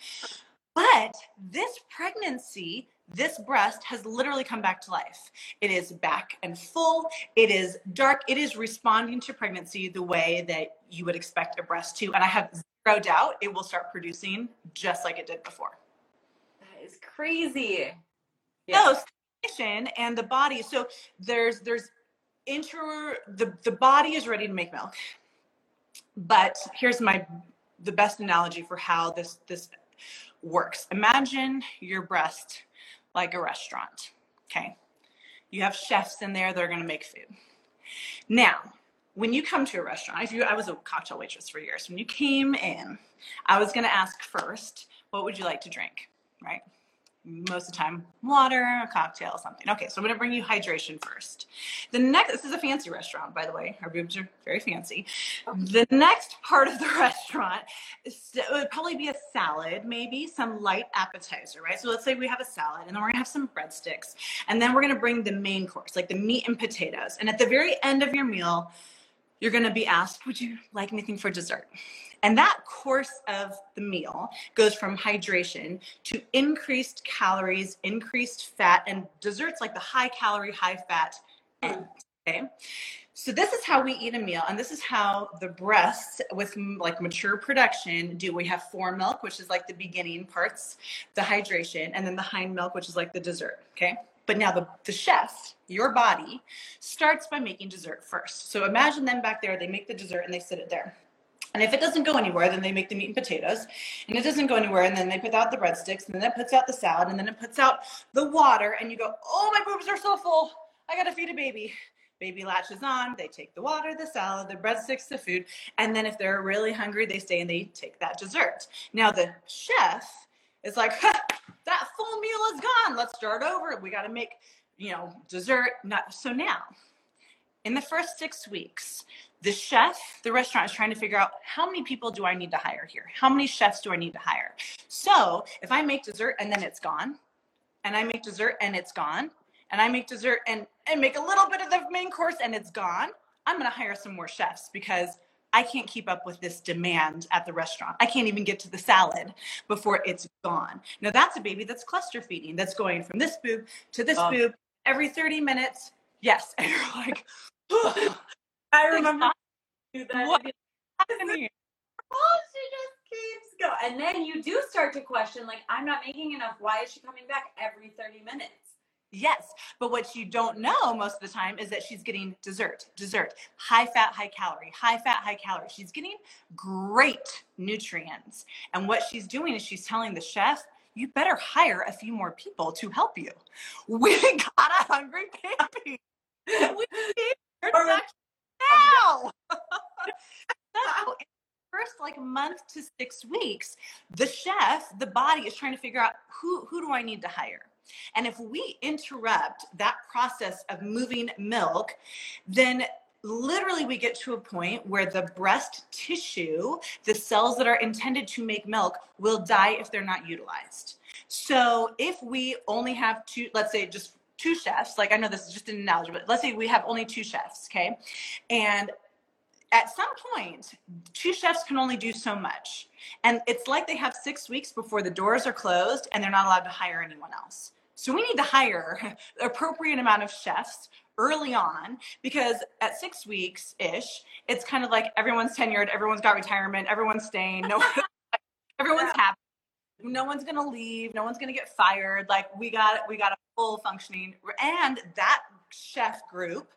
But this pregnancy, this breast has literally come back to life. It is back and full. It is dark. It is responding to pregnancy the way that you would expect a breast to. And I have zero doubt it will start producing just like it did before. That is crazy. Yeah. So, and the body. So there's there's inter the the body is ready to make milk. But here's my the best analogy for how this this works. Imagine your breast like a restaurant. Okay. You have chefs in there that are going to make food. Now, when you come to a restaurant, if you, I was a cocktail waitress for years. When you came in, I was going to ask first, what would you like to drink? Right most of the time water, a cocktail, something. Okay, so I'm gonna bring you hydration first. The next, this is a fancy restaurant, by the way. Our boobs are very fancy. The next part of the restaurant is, it would probably be a salad, maybe some light appetizer, right? So let's say we have a salad, and then we're gonna have some breadsticks, and then we're gonna bring the main course, like the meat and potatoes. And at the very end of your meal, you're gonna be asked, would you like anything for dessert? And that course of the meal goes from hydration to increased calories, increased fat, and desserts like the high calorie, high fat end. Okay. So this is how we eat a meal, and this is how the breasts with like mature production do. We have fore milk, which is like the beginning parts, the hydration, and then the hind milk, which is like the dessert. Okay. But now the, the chef, your body, starts by making dessert first. So imagine them back there, they make the dessert and they sit it there. And if it doesn't go anywhere, then they make the meat and potatoes. And it doesn't go anywhere, and then they put out the breadsticks, and then it puts out the salad, and then it puts out the water, and you go, oh, my boobs are so full. I gotta feed a baby. Baby latches on, they take the water, the salad, the breadsticks, the food, and then if they're really hungry, they stay and they take that dessert. Now the chef is like, that full meal is gone. Let's start over. We gotta make, you know, dessert. Not so now. In the first six weeks, the chef, the restaurant is trying to figure out how many people do I need to hire here? How many chefs do I need to hire? So if I make dessert and then it's gone, and I make dessert and it's gone, and I make dessert and, and make a little bit of the main course and it's gone, I'm gonna hire some more chefs because I can't keep up with this demand at the restaurant. I can't even get to the salad before it's gone. Now that's a baby that's cluster feeding, that's going from this boob to this um, boob every 30 minutes. Yes. And you're like, I remember that. happening? Oh, she just keeps going. And then you do start to question, like, I'm not making enough. Why is she coming back every 30 minutes? Yes, but what you don't know most of the time is that she's getting dessert, dessert, high fat, high calorie, high fat, high calorie. She's getting great nutrients. And what she's doing is she's telling the chef, you better hire a few more people to help you. We got a hungry baby. We need now. so, first like month to six weeks, the chef, the body is trying to figure out who who do I need to hire. And if we interrupt that process of moving milk, then literally we get to a point where the breast tissue, the cells that are intended to make milk, will die if they're not utilized. So if we only have two, let's say just two chefs, like I know this is just an analogy, but let's say we have only two chefs, okay? And at some point, two chefs can only do so much. And it's like they have six weeks before the doors are closed and they're not allowed to hire anyone else. So we need to hire the appropriate amount of chefs early on because at six weeks ish, it's kind of like everyone's tenured, everyone's got retirement, everyone's staying, no, everyone's happy no one's gonna leave no one's gonna get fired like we got we got a full functioning and that chef group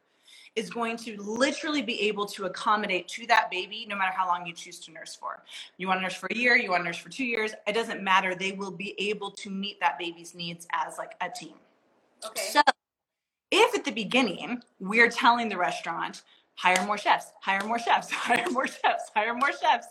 is going to literally be able to accommodate to that baby no matter how long you choose to nurse for. You want to nurse for a year, you want to nurse for two years, it doesn't matter. They will be able to meet that baby's needs as like a team. Okay. So if at the beginning we're telling the restaurant, hire more chefs, hire more chefs, hire more chefs, hire more chefs,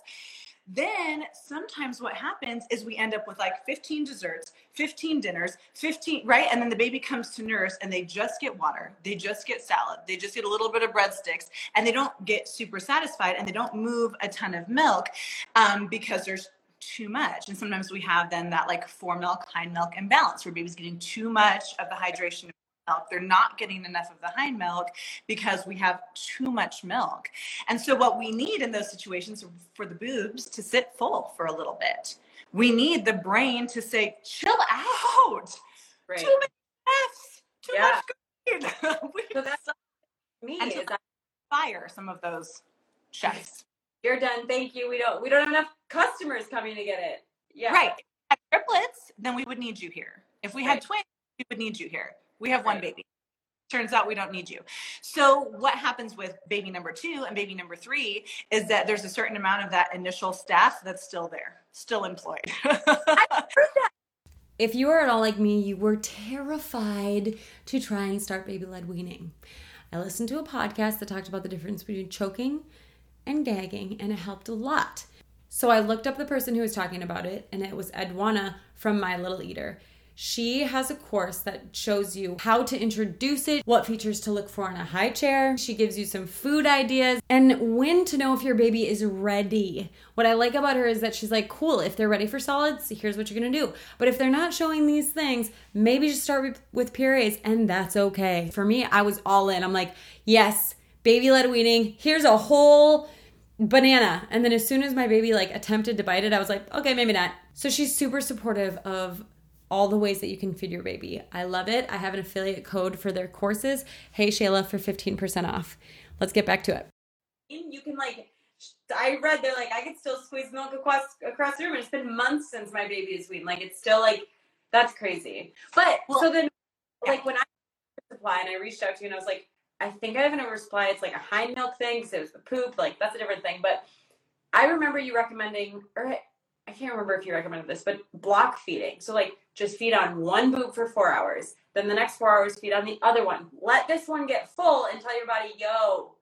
then sometimes what happens is we end up with like 15 desserts, 15 dinners, 15, right? And then the baby comes to nurse and they just get water, they just get salad, they just get a little bit of breadsticks, and they don't get super satisfied and they don't move a ton of milk um, because there's too much. And sometimes we have then that like fore milk, hind milk imbalance where baby's getting too much of the hydration milk. They're not getting enough of the hind milk because we have too much milk. And so, what we need in those situations for the boobs to sit full for a little bit. We need the brain to say, chill out. Right. Too many F's, too Yeah. much food. we So that's me. And so- that fire some of those chefs. you're done. Thank you. We don't we don't have enough customers coming to get it. Yeah. Right. If we had triplets, then we would need you here. If we had twins, we would need you here. We have one baby. Turns out we don't need you. So, what happens with baby number two and baby number three is that there's a certain amount of that initial staff that's still there, still employed. If you are at all like me, you were terrified to try and start baby led weaning. I listened to a podcast that talked about the difference between choking and gagging, and it helped a lot. So I looked up the person who was talking about it, and it was Edwena from My Little Eater. She has a course that shows you how to introduce it, what features to look for in a high chair. She gives you some food ideas and when to know if your baby is ready. What I like about her is that she's like, cool, if they're ready for solids, here's what you're gonna do. But if they're not showing these things, maybe just start with, purees, and that's okay. For me, I was all in. I'm like, yes, baby led weaning. Here's a whole banana and then as soon as my baby like attempted to bite it i was like okay maybe not so she's super supportive of all the ways that you can feed your baby i love it i have an affiliate code for their courses hey shayla for 15% off let's get back to it You can like I read they're like I could still squeeze milk across across the room. And it's been months since my baby is weaned. Like it's still like that's crazy. But Well, so then yeah. like when I supply and I reached out to you and I was like, I think I have an oversupply. It's like a hind milk thing because it was the poop. Like that's a different thing. But I remember you recommending, or I, can't remember if you recommended this, but block feeding. So like just feed on one boob for four hours. Then the next four hours feed on the other one. Let this one get full and tell your body, yo,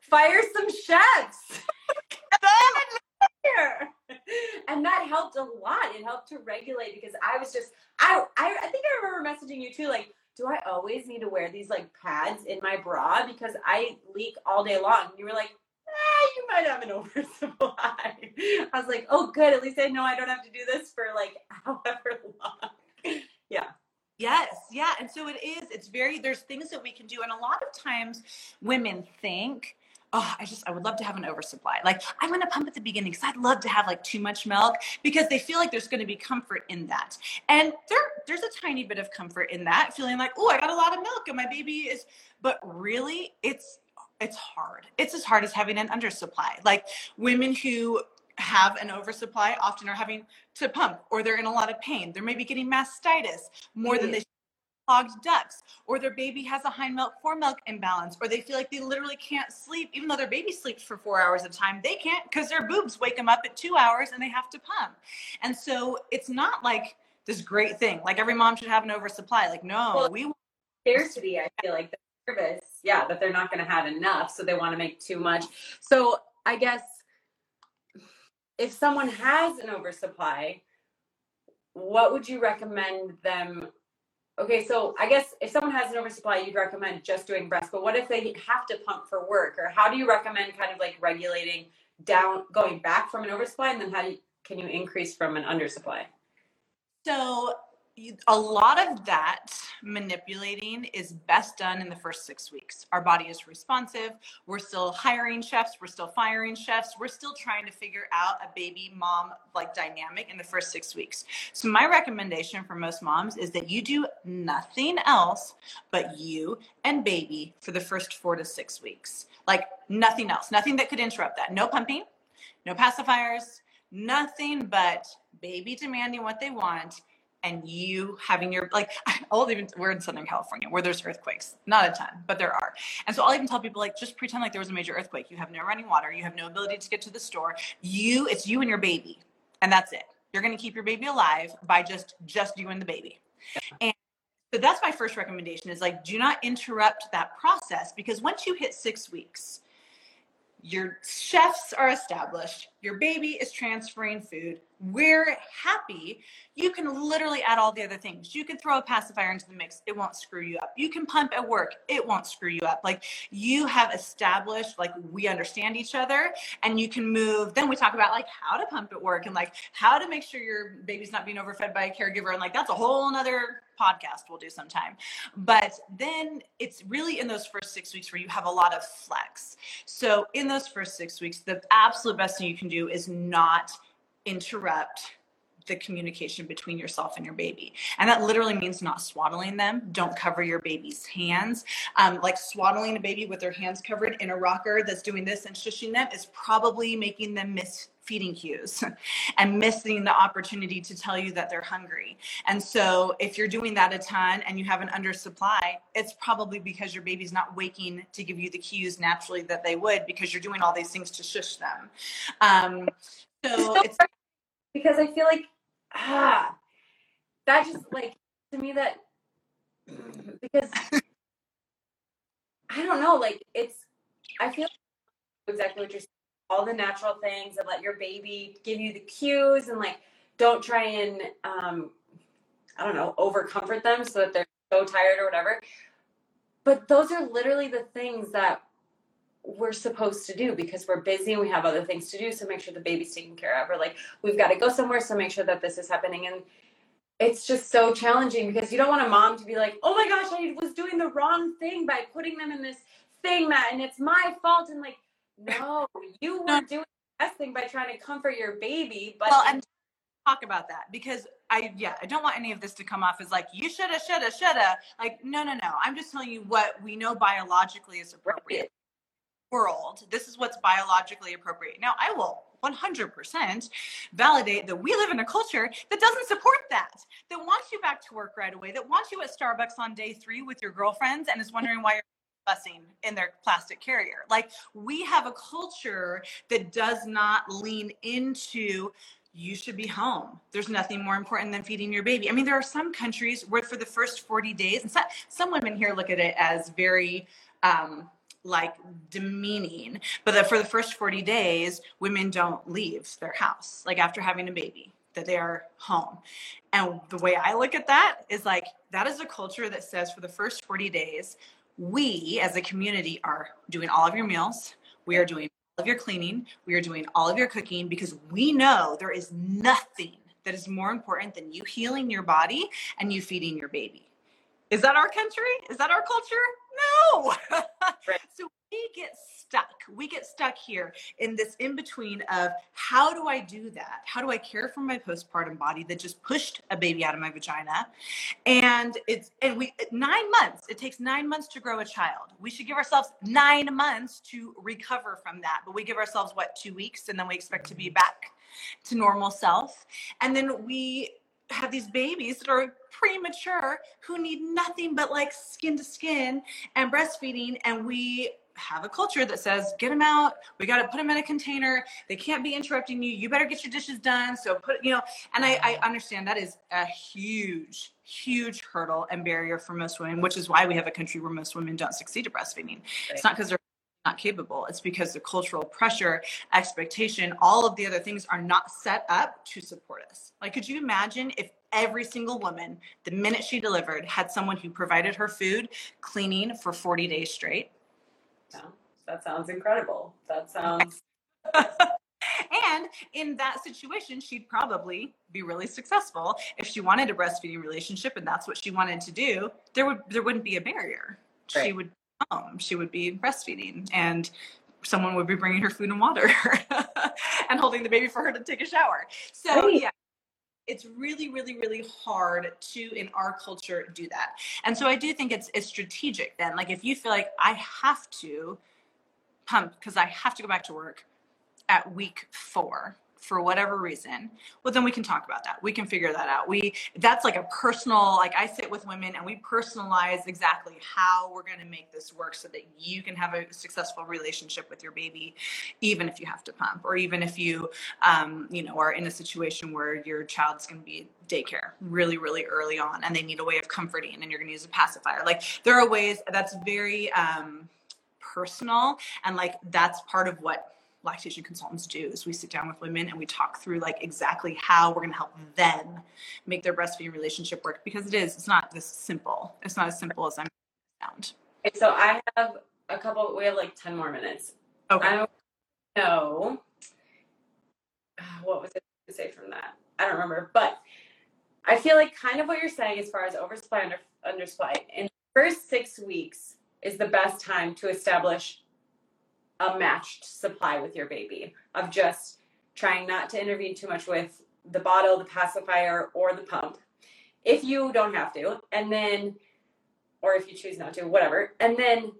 fire some chefs. And that helped a lot. It helped to regulate because I was just I, I I think I remember messaging you too, like, do I always need to wear these like pads in my bra because I leak all day long? You were like, eh, you might have an oversupply. I was like, oh good, at least I know I don't have to do this for like however long. Yeah. Yes, yeah. And so it is, it's very, there's things that we can do. And a lot of times women think, oh, I just, I would love to have an oversupply. Like, I'm going to pump at the beginning because I'd love to have like too much milk because they feel like there's going to be comfort in that. And there, there's a tiny bit of comfort in that, feeling like, oh, I got a lot of milk and my baby is, but really, it's, it's hard. It's as hard as having an undersupply. Like women who have an oversupply often are having to pump or they're in a lot of pain. They're maybe getting mastitis more than mm-hmm. they clogged ducts or their baby has a hind milk fore milk imbalance or they feel like they literally can't sleep even though their baby sleeps for four hours at a time they can't because their boobs wake them up at two hours and they have to pump and so it's not like this great thing like every mom should have an oversupply like no Well, we scarcity i feel like nervous yeah that they're not going to have enough so they want to make too much. So i guess if someone has an oversupply what would you recommend them okay so i guess if someone has an oversupply you'd recommend just doing breast but what if they have to pump for work or how do you recommend kind of like regulating down going back from an oversupply and then how do you, can you increase from an undersupply? So a lot of that manipulating is best done in the first six weeks. Our body is responsive. We're still hiring chefs. We're still firing chefs. We're still trying to figure out a baby mom like dynamic in the first six weeks. So my recommendation for most moms is that you do nothing else but you and baby for the first four to six weeks. Like nothing else, nothing that could interrupt that. No pumping, no pacifiers, nothing but baby demanding what they want and you having your like I'll even we're in Southern California where there's earthquakes. Not a ton, but there are. And so I'll even tell people like just pretend like there was a major earthquake. You have no running water, you have no ability to get to the store. You it's you and your baby. And that's it. You're gonna keep your baby alive by just just you and the baby. And so that's my first recommendation is like do not interrupt that process because once you hit six weeks, your chefs are established, your baby is transferring food, we're happy, you can literally add all the other things. You can throw a pacifier into the mix, it won't screw you up. You can pump at work, it won't screw you up. Like you have established, like we understand each other, and you can move. Then we talk about like how to pump at work and like how to make sure your baby's not being overfed by a caregiver. And like that's a whole nother podcast we'll do sometime. But then it's really in those first six weeks where you have a lot of flex. So in those first six weeks, the absolute best thing you can do is not interrupt the communication between yourself and your baby. And that literally means not swaddling them. Don't cover your baby's hands. Um, like swaddling a baby with their hands covered in a rocker that's doing this and shushing them is probably making them miss feeding cues and missing the opportunity to tell you that they're hungry. And so if you're doing that a ton and you have an undersupply, it's probably because your baby's not waking to give you the cues naturally that they would because you're doing all these things to shush them. Um, so it's because I feel like ah that just like to me that because I don't know like it's I feel exactly what you're saying all the natural things and let your baby give you the cues and like don't try and um I don't know over comfort them so that they're so tired or whatever but those are literally the things that we're supposed to do because we're busy and we have other things to do. So make sure the baby's taken care of, or like we've got to go somewhere. So make sure that this is happening. And it's just so challenging because you don't want a mom to be like, oh my gosh, I was doing the wrong thing by putting them in this thing that, and it's my fault. And like, no, you were doing the best thing by trying to comfort your baby. But well, and talk about that because I yeah I don't want any of this to come off as like you shoulda shoulda shoulda like no no no I'm just telling you what we know biologically is appropriate world, this is what's biologically appropriate. Now, I will 100% validate that we live in a culture that doesn't support that, that wants you back to work right away, that wants you at Starbucks on day three with your girlfriends and is wondering why you're busing in their plastic carrier. Like, we have a culture that does not lean into you should be home. There's nothing more important than feeding your baby. I mean, there are some countries where for the first 40 days, and some, some women here look at it as very, um, like demeaning but that for the first 40 days women don't leave their house like after having a baby that they are home and the way i look at that is like that is a culture that says for the first 40 days we as a community are doing all of your meals. We are doing all of your cleaning. We are doing all of your cooking because we know there is nothing that is more important than you healing your body and you feeding your baby. Is that our country? Is that our culture no. right. So we get stuck. We get stuck here in this in between of how do I do that? How do I care for my postpartum body that just pushed a baby out of my vagina? And it's and we nine months. It takes nine months to grow a child. We should give ourselves nine months to recover from that. But we give ourselves what two weeks, and then we expect to be back to normal self. And then we have these babies that are premature who need nothing but like skin to skin and breastfeeding and we have a culture that says get them out. We got to put them in a container. They can't be interrupting you. You better get your dishes done. So put you know and I, I understand that is a huge huge hurdle and barrier for most women which is why we have a country where most women don't succeed at breastfeeding. Right. it's not because they're not capable it's because the cultural pressure expectation all of the other things are not set up to support us like could you imagine if every single woman, the minute she delivered, had someone who provided her food, cleaning for 40 days straight. Yeah, that sounds incredible. That sounds. and in that situation, she'd probably be really successful if she wanted a breastfeeding relationship and that's what she wanted to do. There would there wouldn't be a barrier. Right. She would home. She would be breastfeeding and someone would be bringing her food and water and holding the baby for her to take a shower. So yeah, it's really really really hard to in our culture do that and so i do think it's it's strategic then like if you feel like i have to pump because i have to go back to work at week four for whatever reason, well then we can talk about that. We can figure that out. We that's like a personal like I sit with women and we personalize exactly how we're going to make this work so that you can have a successful relationship with your baby even if you have to pump or even if you um, you know are in a situation where your child's going to be daycare really really early on and they need a way of comforting and you're going to use a pacifier. Like there are ways that's very um personal and like that's part of what lactation consultants do is we sit down with women and we talk through like exactly how we're going to help them make their breastfeeding relationship work because it is it's not this simple it's not as simple as i'm sound Okay, so I have a couple. We have like ten more minutes. okay I don't know uh, what was it to say from that. I don't remember, but I feel like kind of what you're saying as far as oversupply under undersupply in the first six weeks is the best time to establish a matched supply with your baby of just trying not to intervene too much with the bottle, the pacifier, or the pump. If you don't have to, and then, or if you choose not to, whatever. And then,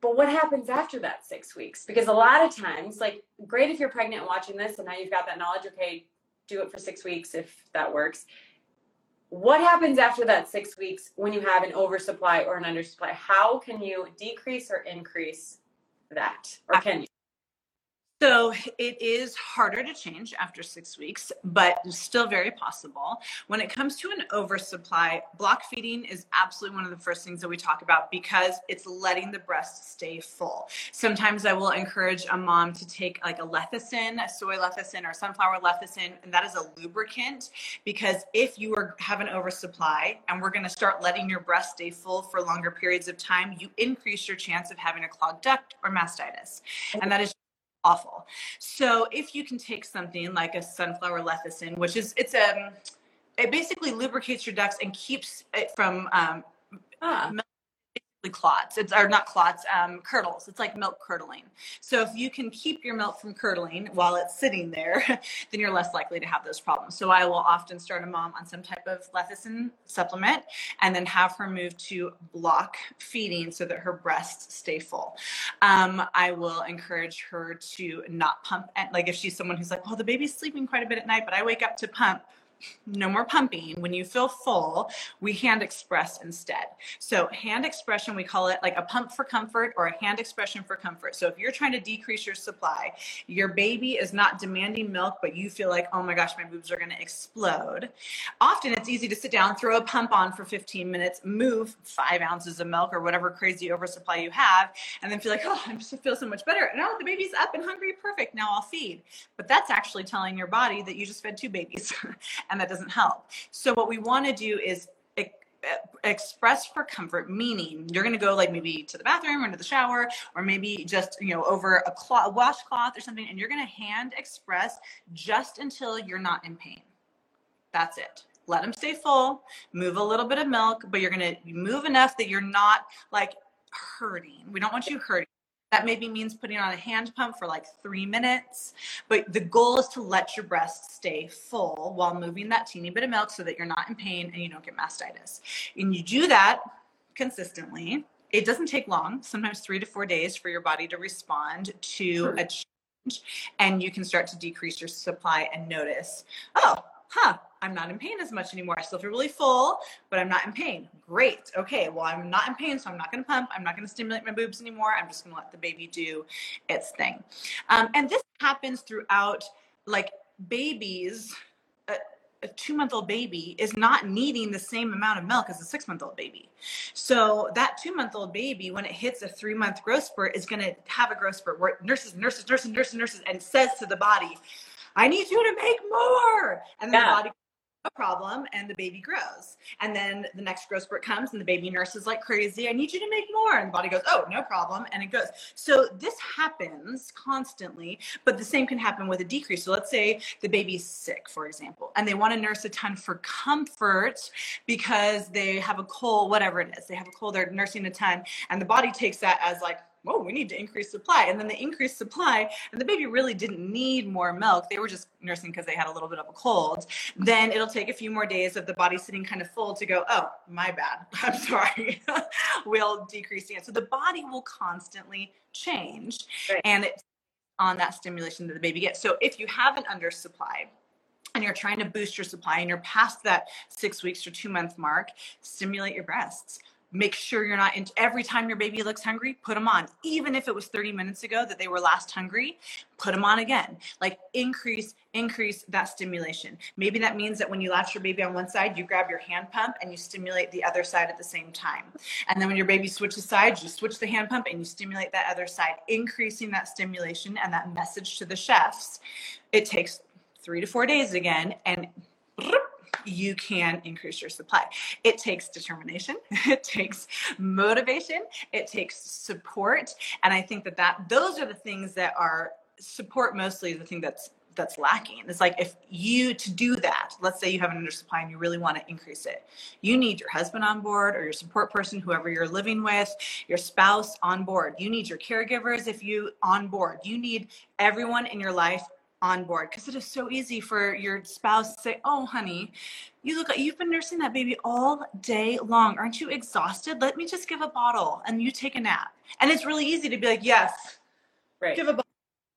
but what happens after that six weeks? Because a lot of times, like, great if you're pregnant and watching this and now you've got that knowledge, okay, do it for six weeks if that works. What happens after that six weeks when you have an oversupply or an undersupply? How can you decrease or increase that? Or can you? So it is harder to change after six weeks, but still very possible. When it comes to an oversupply, block feeding is absolutely one of the first things that we talk about because it's letting the breast stay full. Sometimes I will encourage a mom to take like a lecithin, a soy lecithin, or sunflower lecithin, and that is a lubricant because if you are have an oversupply and we're going to start letting your breast stay full for longer periods of time, you increase your chance of having a clogged duct or mastitis, and that is awful. So if you can take something like a sunflower lecithin, which is it's a it basically lubricates your ducts and keeps it from um Ah, clots. It's or not clots, um curdles. It's like milk curdling. So if you can keep your milk from curdling while it's sitting there, then you're less likely to have those problems. So I will often start a mom on some type of lecithin supplement and then have her move to block feeding so that her breasts stay full. Um, I will encourage her to not pump. And like if she's someone who's like, well, the baby's sleeping quite a bit at night, but I wake up to pump. No more pumping. When you feel full, we hand express instead. So, hand expression, we call it like a pump for comfort or a hand expression for comfort. So, if you're trying to decrease your supply, your baby is not demanding milk, but you feel like, oh my gosh, my boobs are going to explode. Often it's easy to sit down, throw a pump on for 15 minutes, move five ounces of milk or whatever crazy oversupply you have, and then feel like, oh, I just feel so much better. Now the baby's up and hungry, perfect. Now I'll feed. But that's actually telling your body that you just fed two babies, and that doesn't help. So what we want to do is express for comfort meaning you're going to go like maybe to the bathroom or into the shower or maybe just you know over a cloth washcloth or something and you're going to hand express just until you're not in pain. That's it. Let them stay full move a little bit of milk but you're going to move enough that you're not like hurting. We don't want you hurting that maybe means putting on a hand pump for like three minutes but the goal is to let your breast stay full while moving that teeny bit of milk so that you're not in pain and you don't get mastitis. And you do that consistently. It doesn't take long sometimes three to four days for your body to respond to a change and you can start to decrease your supply and notice oh huh i'm not in pain as much anymore. I still feel really full but i'm not in pain. Great. Okay well i'm not in pain so i'm not going to pump. I'm not going to stimulate my boobs anymore. I'm just going to let the baby do its thing. Um, and this happens throughout like babies a, a two month old baby is not needing the same amount of milk as a six month old baby. So that two month old baby when it hits a three month growth spurt is going to have a growth spurt where nurses nurses nurses nurses nurses and says to the body I need you to make more. And then Yeah. the body no problem and the baby grows. And then the next growth spurt comes and the baby nurses like crazy. I need you to make more. And the body goes, oh, no problem. And it goes. So this happens constantly, but the same can happen with a decrease. So let's say the baby's sick, for example, and they want to nurse a ton for comfort because they have a cold, whatever it is. They have a cold, they're nursing a ton. And the body takes that as like, whoa, we need to increase supply. And then they increase supply, and the baby really didn't need more milk. They were just nursing because they had a little bit of a cold. Then it'll take a few more days of the body sitting kind of full to go, oh, my bad. I'm sorry. we'll decrease the So the body will constantly change. Right. And it's on that stimulation that the baby gets. So if you have an undersupply, and you're trying to boost your supply and you're past that six weeks or two month mark, stimulate your breasts make sure you're not in every time your baby looks hungry put them on. Even if it was 30 minutes ago that they were last hungry put them on again. Like increase increase that stimulation. Maybe that means that when you latch your baby on one side you grab your hand pump and you stimulate the other side at the same time. And then when your baby switches sides you switch the hand pump and you stimulate that other side. Increasing that stimulation and that message to the chefs it takes three to four days again and you can increase your supply. It takes determination, it takes motivation, it takes support, and I think that that those are the things that are support mostly the thing that's that's lacking. It's like if you to do that, let's say you have an undersupply and you really want to increase it, you need your husband on board or your support person, whoever you're living with, your spouse on board. You need your caregivers if you on board. You need everyone in your life on board because it is so easy for your spouse to say, "Oh, honey, you look like you've been nursing that baby all day long. Aren't you exhausted? Let me just give a bottle and you take a nap." And it's really easy to be like, "Yes, right. give a bottle.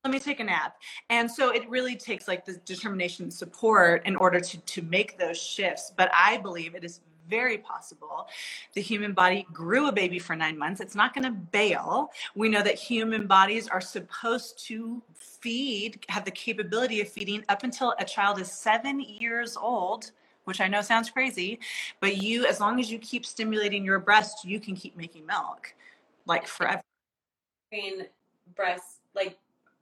Let me take a nap." And so it really takes like the determination and support in order to to make those shifts. But I believe it is very possible. The human body grew a baby for nine months. It's not going to bail. We know that human bodies are supposed to feed, have the capability of feeding up until a child is seven years old. Which I know sounds crazy, but you, as long as you keep stimulating your breast, you can keep making milk like forever. Between breast, like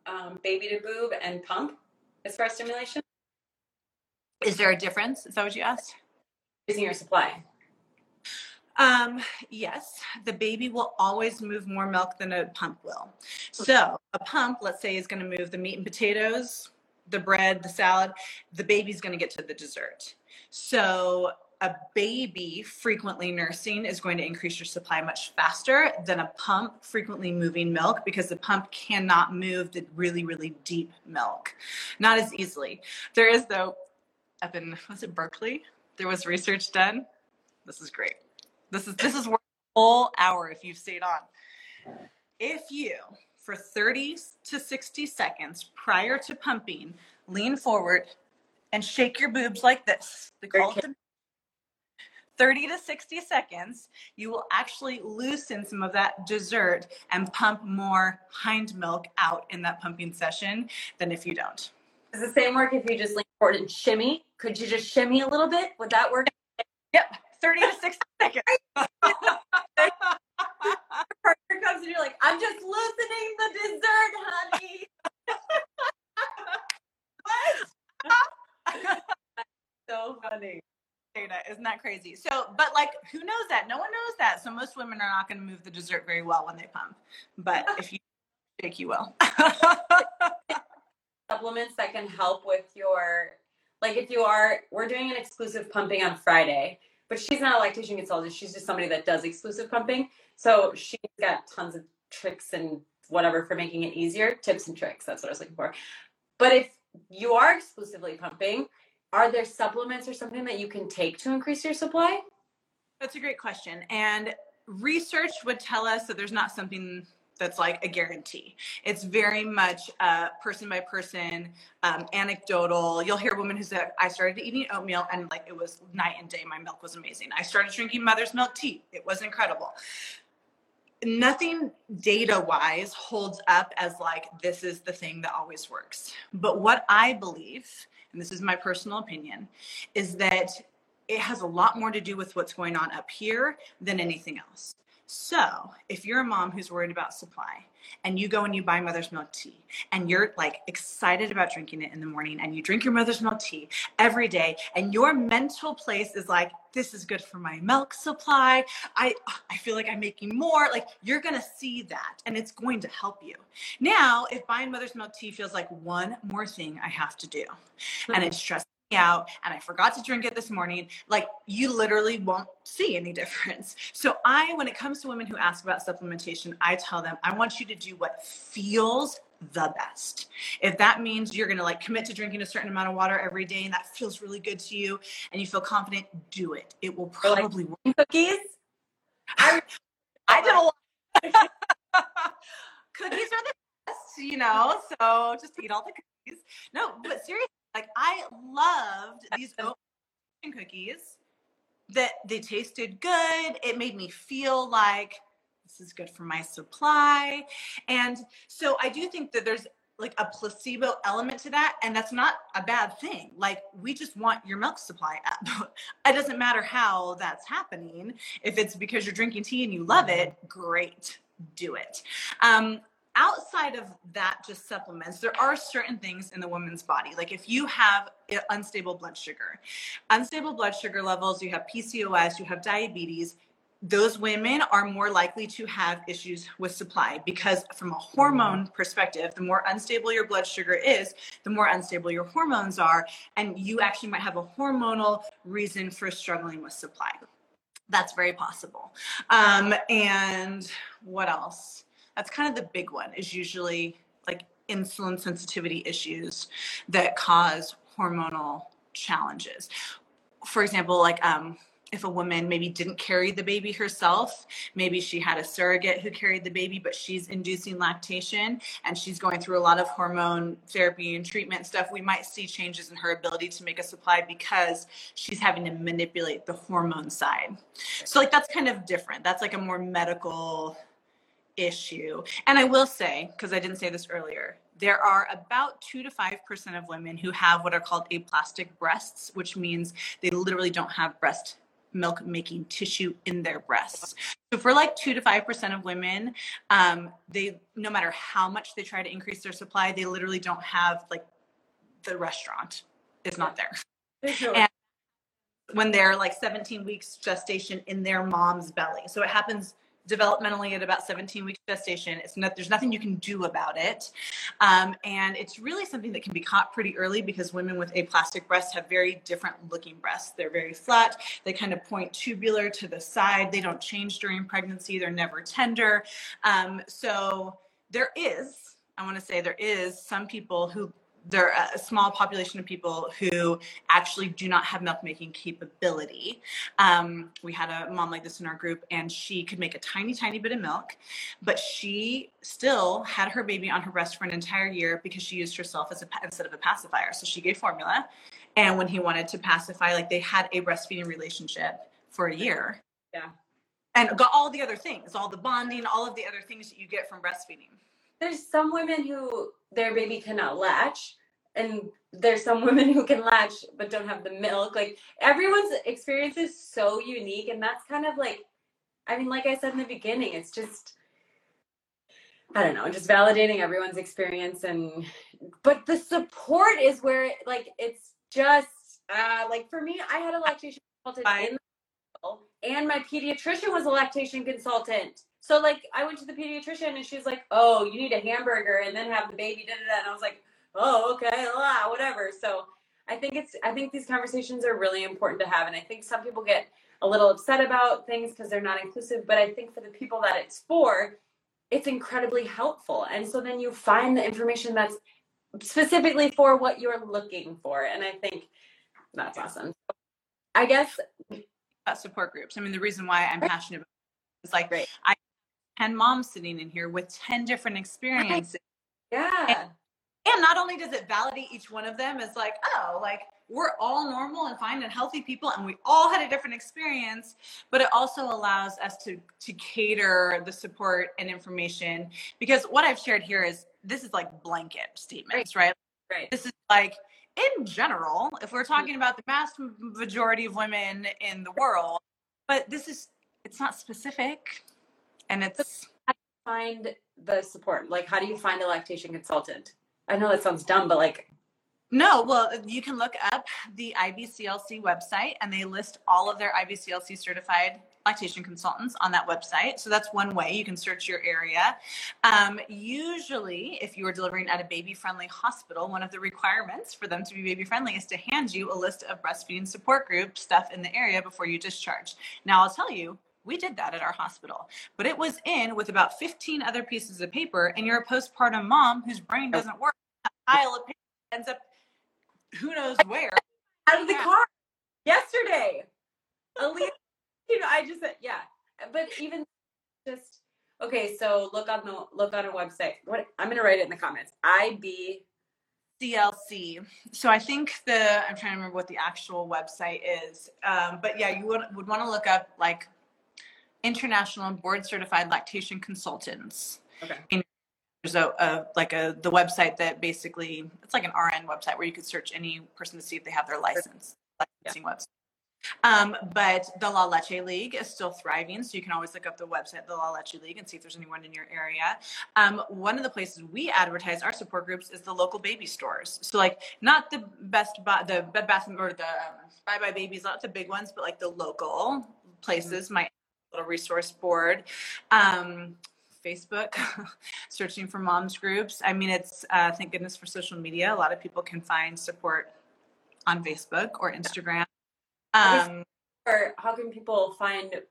um, baby to boob and pump as far as stimulation? Is there a difference? Is that what you asked? Using your supply. Um, yes, the baby will always move more milk than a pump will. So a pump, let's say, is going to move the meat and potatoes, the bread, the salad. The baby's going to get to the dessert. So a baby frequently nursing is going to increase your supply much faster than a pump frequently moving milk because the pump cannot move the really, really deep milk. Not as easily. There is, though, up in, was it Berkeley? There was research done. This is great this is this is worth a whole hour if you've stayed on. If you, for 30 to 60 seconds prior to pumping, lean forward and shake your boobs like this. They call it the 30 to 60 seconds, you will actually loosen some of that dessert and pump more hind milk out in that pumping session than if you don't. Does the same work if you just lean and shimmy? Could you just shimmy a little bit? Would that work? Yep. 30 to 60 seconds. partner comes and you're like, I'm just loosening the dessert, honey. what? so funny. Isn't that crazy? So, but like, who knows that? No one knows that. So most women are not going to move the dessert very well when they pump. But if you shake, you will. Supplements that can help with your, like, if you are, we're doing an exclusive pumping on Friday but she's not a lactation consultant. She's just somebody that does exclusive pumping. So she's got tons of tricks and whatever for making it easier. Tips and tricks. That's what I was looking for. But if you are exclusively pumping, are there supplements or something that you can take to increase your supply? That's a great question. And research would tell us that there's not something that's like a guarantee. It's very much uh, person by person, um, anecdotal. You'll hear women who say, I started eating oatmeal and like it was night and day. My milk was amazing. I started drinking mother's milk tea. It was incredible. Nothing data wise holds up as like this is the thing that always works. But what I believe, and this is my personal opinion, is that it has a lot more to do with what's going on up here than anything else. So, if you're a mom who's worried about supply and you go and you buy mother's milk tea and you're like excited about drinking it in the morning and you drink your mother's milk tea every day and your mental place is like this is good for my milk supply. I I feel like I'm making more. Like you're going to see that and it's going to help you. Now, if buying mother's milk tea feels like one more thing I have to do and it's stressful out and I forgot to drink it this morning, like you literally won't see any difference. So I, when it comes to women who ask about supplementation, I tell them, I want you to do what feels the best. If that means you're going to like commit to drinking a certain amount of water every day and that feels really good to you and you feel confident, do it. It will probably like work. Cookies? I, I did a lot. cookies are the best. you know. So just eat all the cookies. No, but seriously, like I loved these oat cookies. That they tasted good. It made me feel like this is good for my supply. And so I do think that there's like a placebo element to that and that's not a bad thing like we just want your milk supply up it doesn't matter how that's happening if it's because you're drinking tea and you love it great do it um, outside of that just supplements there are certain things in the woman's body. Like if you have unstable blood sugar unstable blood sugar levels you have pcos you have diabetes those women are more likely to have issues with supply because from a hormone perspective the more unstable your blood sugar is the more unstable your hormones are and you actually might have a hormonal reason for struggling with supply. That's very possible. Um, and what else that's kind of the big one is usually like insulin sensitivity issues that cause hormonal challenges for example like um, if a woman maybe didn't carry the baby herself, maybe she had a surrogate who carried the baby, but she's inducing lactation and she's going through a lot of hormone therapy and treatment stuff, we might see changes in her ability to make a supply because she's having to manipulate the hormone side. So, like, that's kind of different. That's like a more medical issue. And I will say, because I didn't say this earlier, there are about 2 to 5% of women who have what are called aplastic breasts, which means they literally don't have breast milk making tissue in their breasts. So for like two to five percent of women, um, they no matter how much they try to increase their supply, they literally don't have like the restaurant is not there. Sure. And when they're like 17 weeks gestation in their mom's belly. So it happens developmentally at about 17 weeks gestation. It's not, there's nothing you can do about it. Um, and it's really something that can be caught pretty early because women with aplastic breasts have very different looking breasts. They're very flat. They kind of point tubular to the side. They don't change during pregnancy. They're never tender. Um, so there is, I want to say there is some people who there are a small population of people who actually do not have milk making capability. Um, we had a mom like this in our group, and she could make a tiny, tiny bit of milk, but she still had her baby on her breast for an entire year because she used herself as a instead of a pacifier. So she gave formula, and when he wanted to pacify, like they had a breastfeeding relationship for a year. Yeah. And got all the other things, all the bonding, all of the other things that you get from breastfeeding there's some women who their baby cannot latch and there's some women who can latch but don't have the milk. Like everyone's experience is so unique and that's kind of like i mean like i said in the beginning it's just i don't know just validating everyone's experience and but the support is where it, like it's just uh like for me i had a lactation consultant in the and my pediatrician was a lactation consultant so like I went to the pediatrician and she's like, "Oh, you need a hamburger and then have the baby." Da, da, da. And I was like, "Oh, okay, blah, whatever." So I think it's I think these conversations are really important to have, and I think some people get a little upset about things because they're not inclusive. But I think for the people that it's for, it's incredibly helpful. And so then you find the information that's specifically for what you're looking for, and I think that's awesome. I guess about support groups. I mean, the reason why I'm passionate about it is like Great. I 10 moms sitting in here with 10 different experiences. Yeah. And, and not only does it validate each one of them as like, oh, like we're all normal and fine and healthy people and we all had a different experience, but it also allows us to to cater the support and information because what I've shared here is this is like blanket statements, right? Right. right. This is like in general, if we're mm-hmm. talking about the vast majority of women in the world, but this is it's not specific and it's find the support? Like how do you find a lactation consultant? I know that sounds dumb but like no well you can look up the ibclc website and they list all of their ibclc certified lactation consultants on that website. So that's one way you can search your area. Um, usually if you are delivering at a baby friendly hospital one of the requirements for them to be baby friendly is to hand you a list of breastfeeding support group stuff in the area before you discharge. Now i'll tell you we did that at our hospital, but it was in with about 15 other pieces of paper, and you're a postpartum mom whose brain doesn't work. A pile of paper ends up who knows where. Out of the car yesterday. Aaliyah, you know, I just said, yeah. But even just Okay, so look on the look on a website. What I'm gonna write it in the comments. IB CLC. So I think the I'm trying to remember what the actual website is, um, but yeah, you would would want to look up like international board certified lactation consultants. Okay. there's a, a like a the website that basically it's like an RN website where you could search any person to see if they have their license licensing website. Um, but the La Leche League is still thriving, so you can always look up the website, the La Leche League, and see if there's anyone in your area. Um, one of the places we advertise our support groups is the local baby stores. So, like, not the best, buy, the Bed Bath and or the um, Buy Buy Babies, not the big ones, but like the local places. My little resource board. Um, Facebook, searching for moms groups. I mean, it's uh, thank goodness for social media. A lot of people can find support on Facebook or Instagram. Um, or how can people find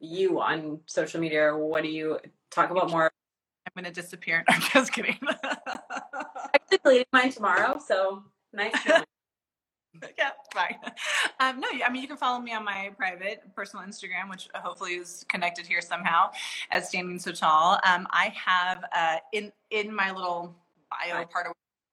you on social media what do you talk about more? I'm going to disappear. I'm just kidding. Actually, deleting mine tomorrow, so nice. yeah, fine. Um, no, I mean, you can follow me on my private personal Instagram, which hopefully is connected here somehow as Standing So Tall. Um, I have uh, in in my little bio part of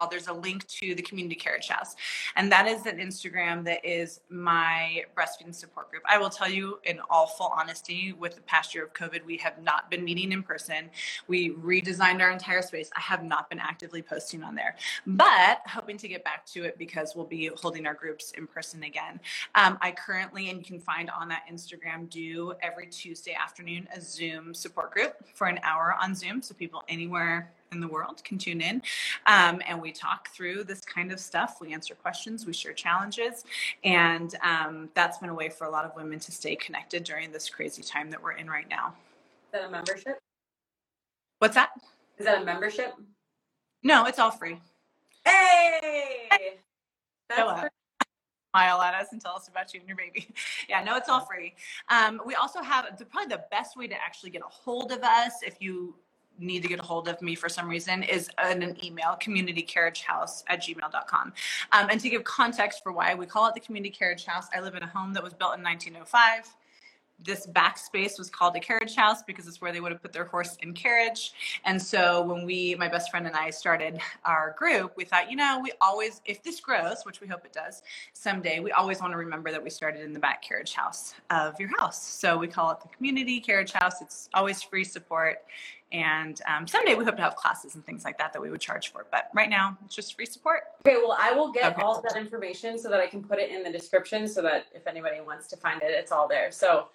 there's a link to the community carriage house and that is an instagram that is my breastfeeding support group. I will tell you in all full honesty with the past year of covid we have not been meeting in person. We redesigned our entire space. I have not been actively posting on there but hoping to get back to it because we'll be holding our groups in person again. Um, i currently and you can find on that instagram do every tuesday afternoon a zoom support group for an hour on zoom. So people anywhere in the world can tune in. Um, and we talk through this kind of stuff. We answer questions, we share challenges. And um, that's been a way for a lot of women to stay connected during this crazy time that we're in right now. Is that a membership? What's that? Is that a membership? No, it's all free. Hey! That's smile at us and tell us about you and your baby. Yeah, no, it's all free. Um, we also have the, probably the best way to actually get a hold of us if you need to get a hold of me for some reason is in an email communitycarriagehouse at gmail.com um, and to give context for why we call it the community carriage house i live in a home that was built in 1905 this back space was called a carriage house because it's where they would have put their horse in carriage. And so when we, my best friend and I started our group, we thought, you know, we always, if this grows, which we hope it does someday, we always want to remember that we started in the back carriage house of your house. So we call it the community carriage house. It's always free support. And um, someday we hope to have classes and things like that that we would charge for. But right now, it's just free support. Okay, well, I will get okay. all that information so that I can put it in the description so that if anybody wants to find it, it's all there. So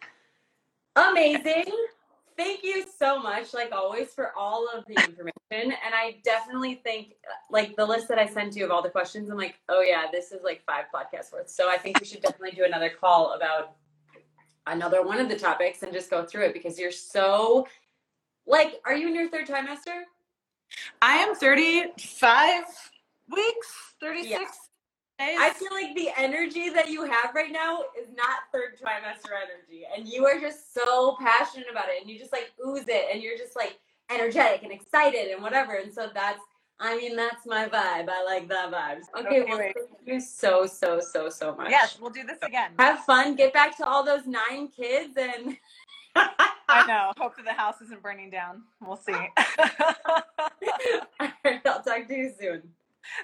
amazing. Thank you so much, like always, for all of the information. And I definitely think, like, the list that I sent you of all the questions, I'm like, oh, yeah, this is like five podcasts worth. So I think we should definitely do another call about another one of the topics and just go through it because you're so like, are you in your third trimester? I am 35 weeks, 36 yeah. days. I feel like the energy that you have right now is not third trimester energy. And you are just so passionate about it and you just like ooze it and you're just like energetic and excited and whatever. And so that's I mean, that's my vibe. I like that vibes. Okay, okay well, thank you so, so, so, so much. Yes, we'll do this again. Have fun. Get back to all those nine kids and I know. Hope that the house isn't burning down. We'll see. All right, I'll talk to you soon.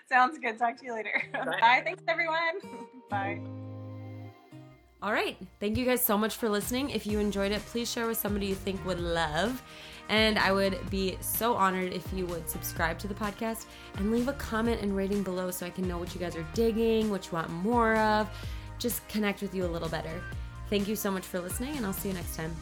Sounds good. Talk to you later. Bye. Bye. Thanks, everyone. Bye. All right. Thank you guys so much for listening. If you enjoyed it, please share with somebody you think would love. And I would be so honored if you would subscribe to the podcast and leave a comment and rating below so I can know what you guys are digging, what you want more of, just connect with you a little better. Thank you so much for listening, and I'll see you next time.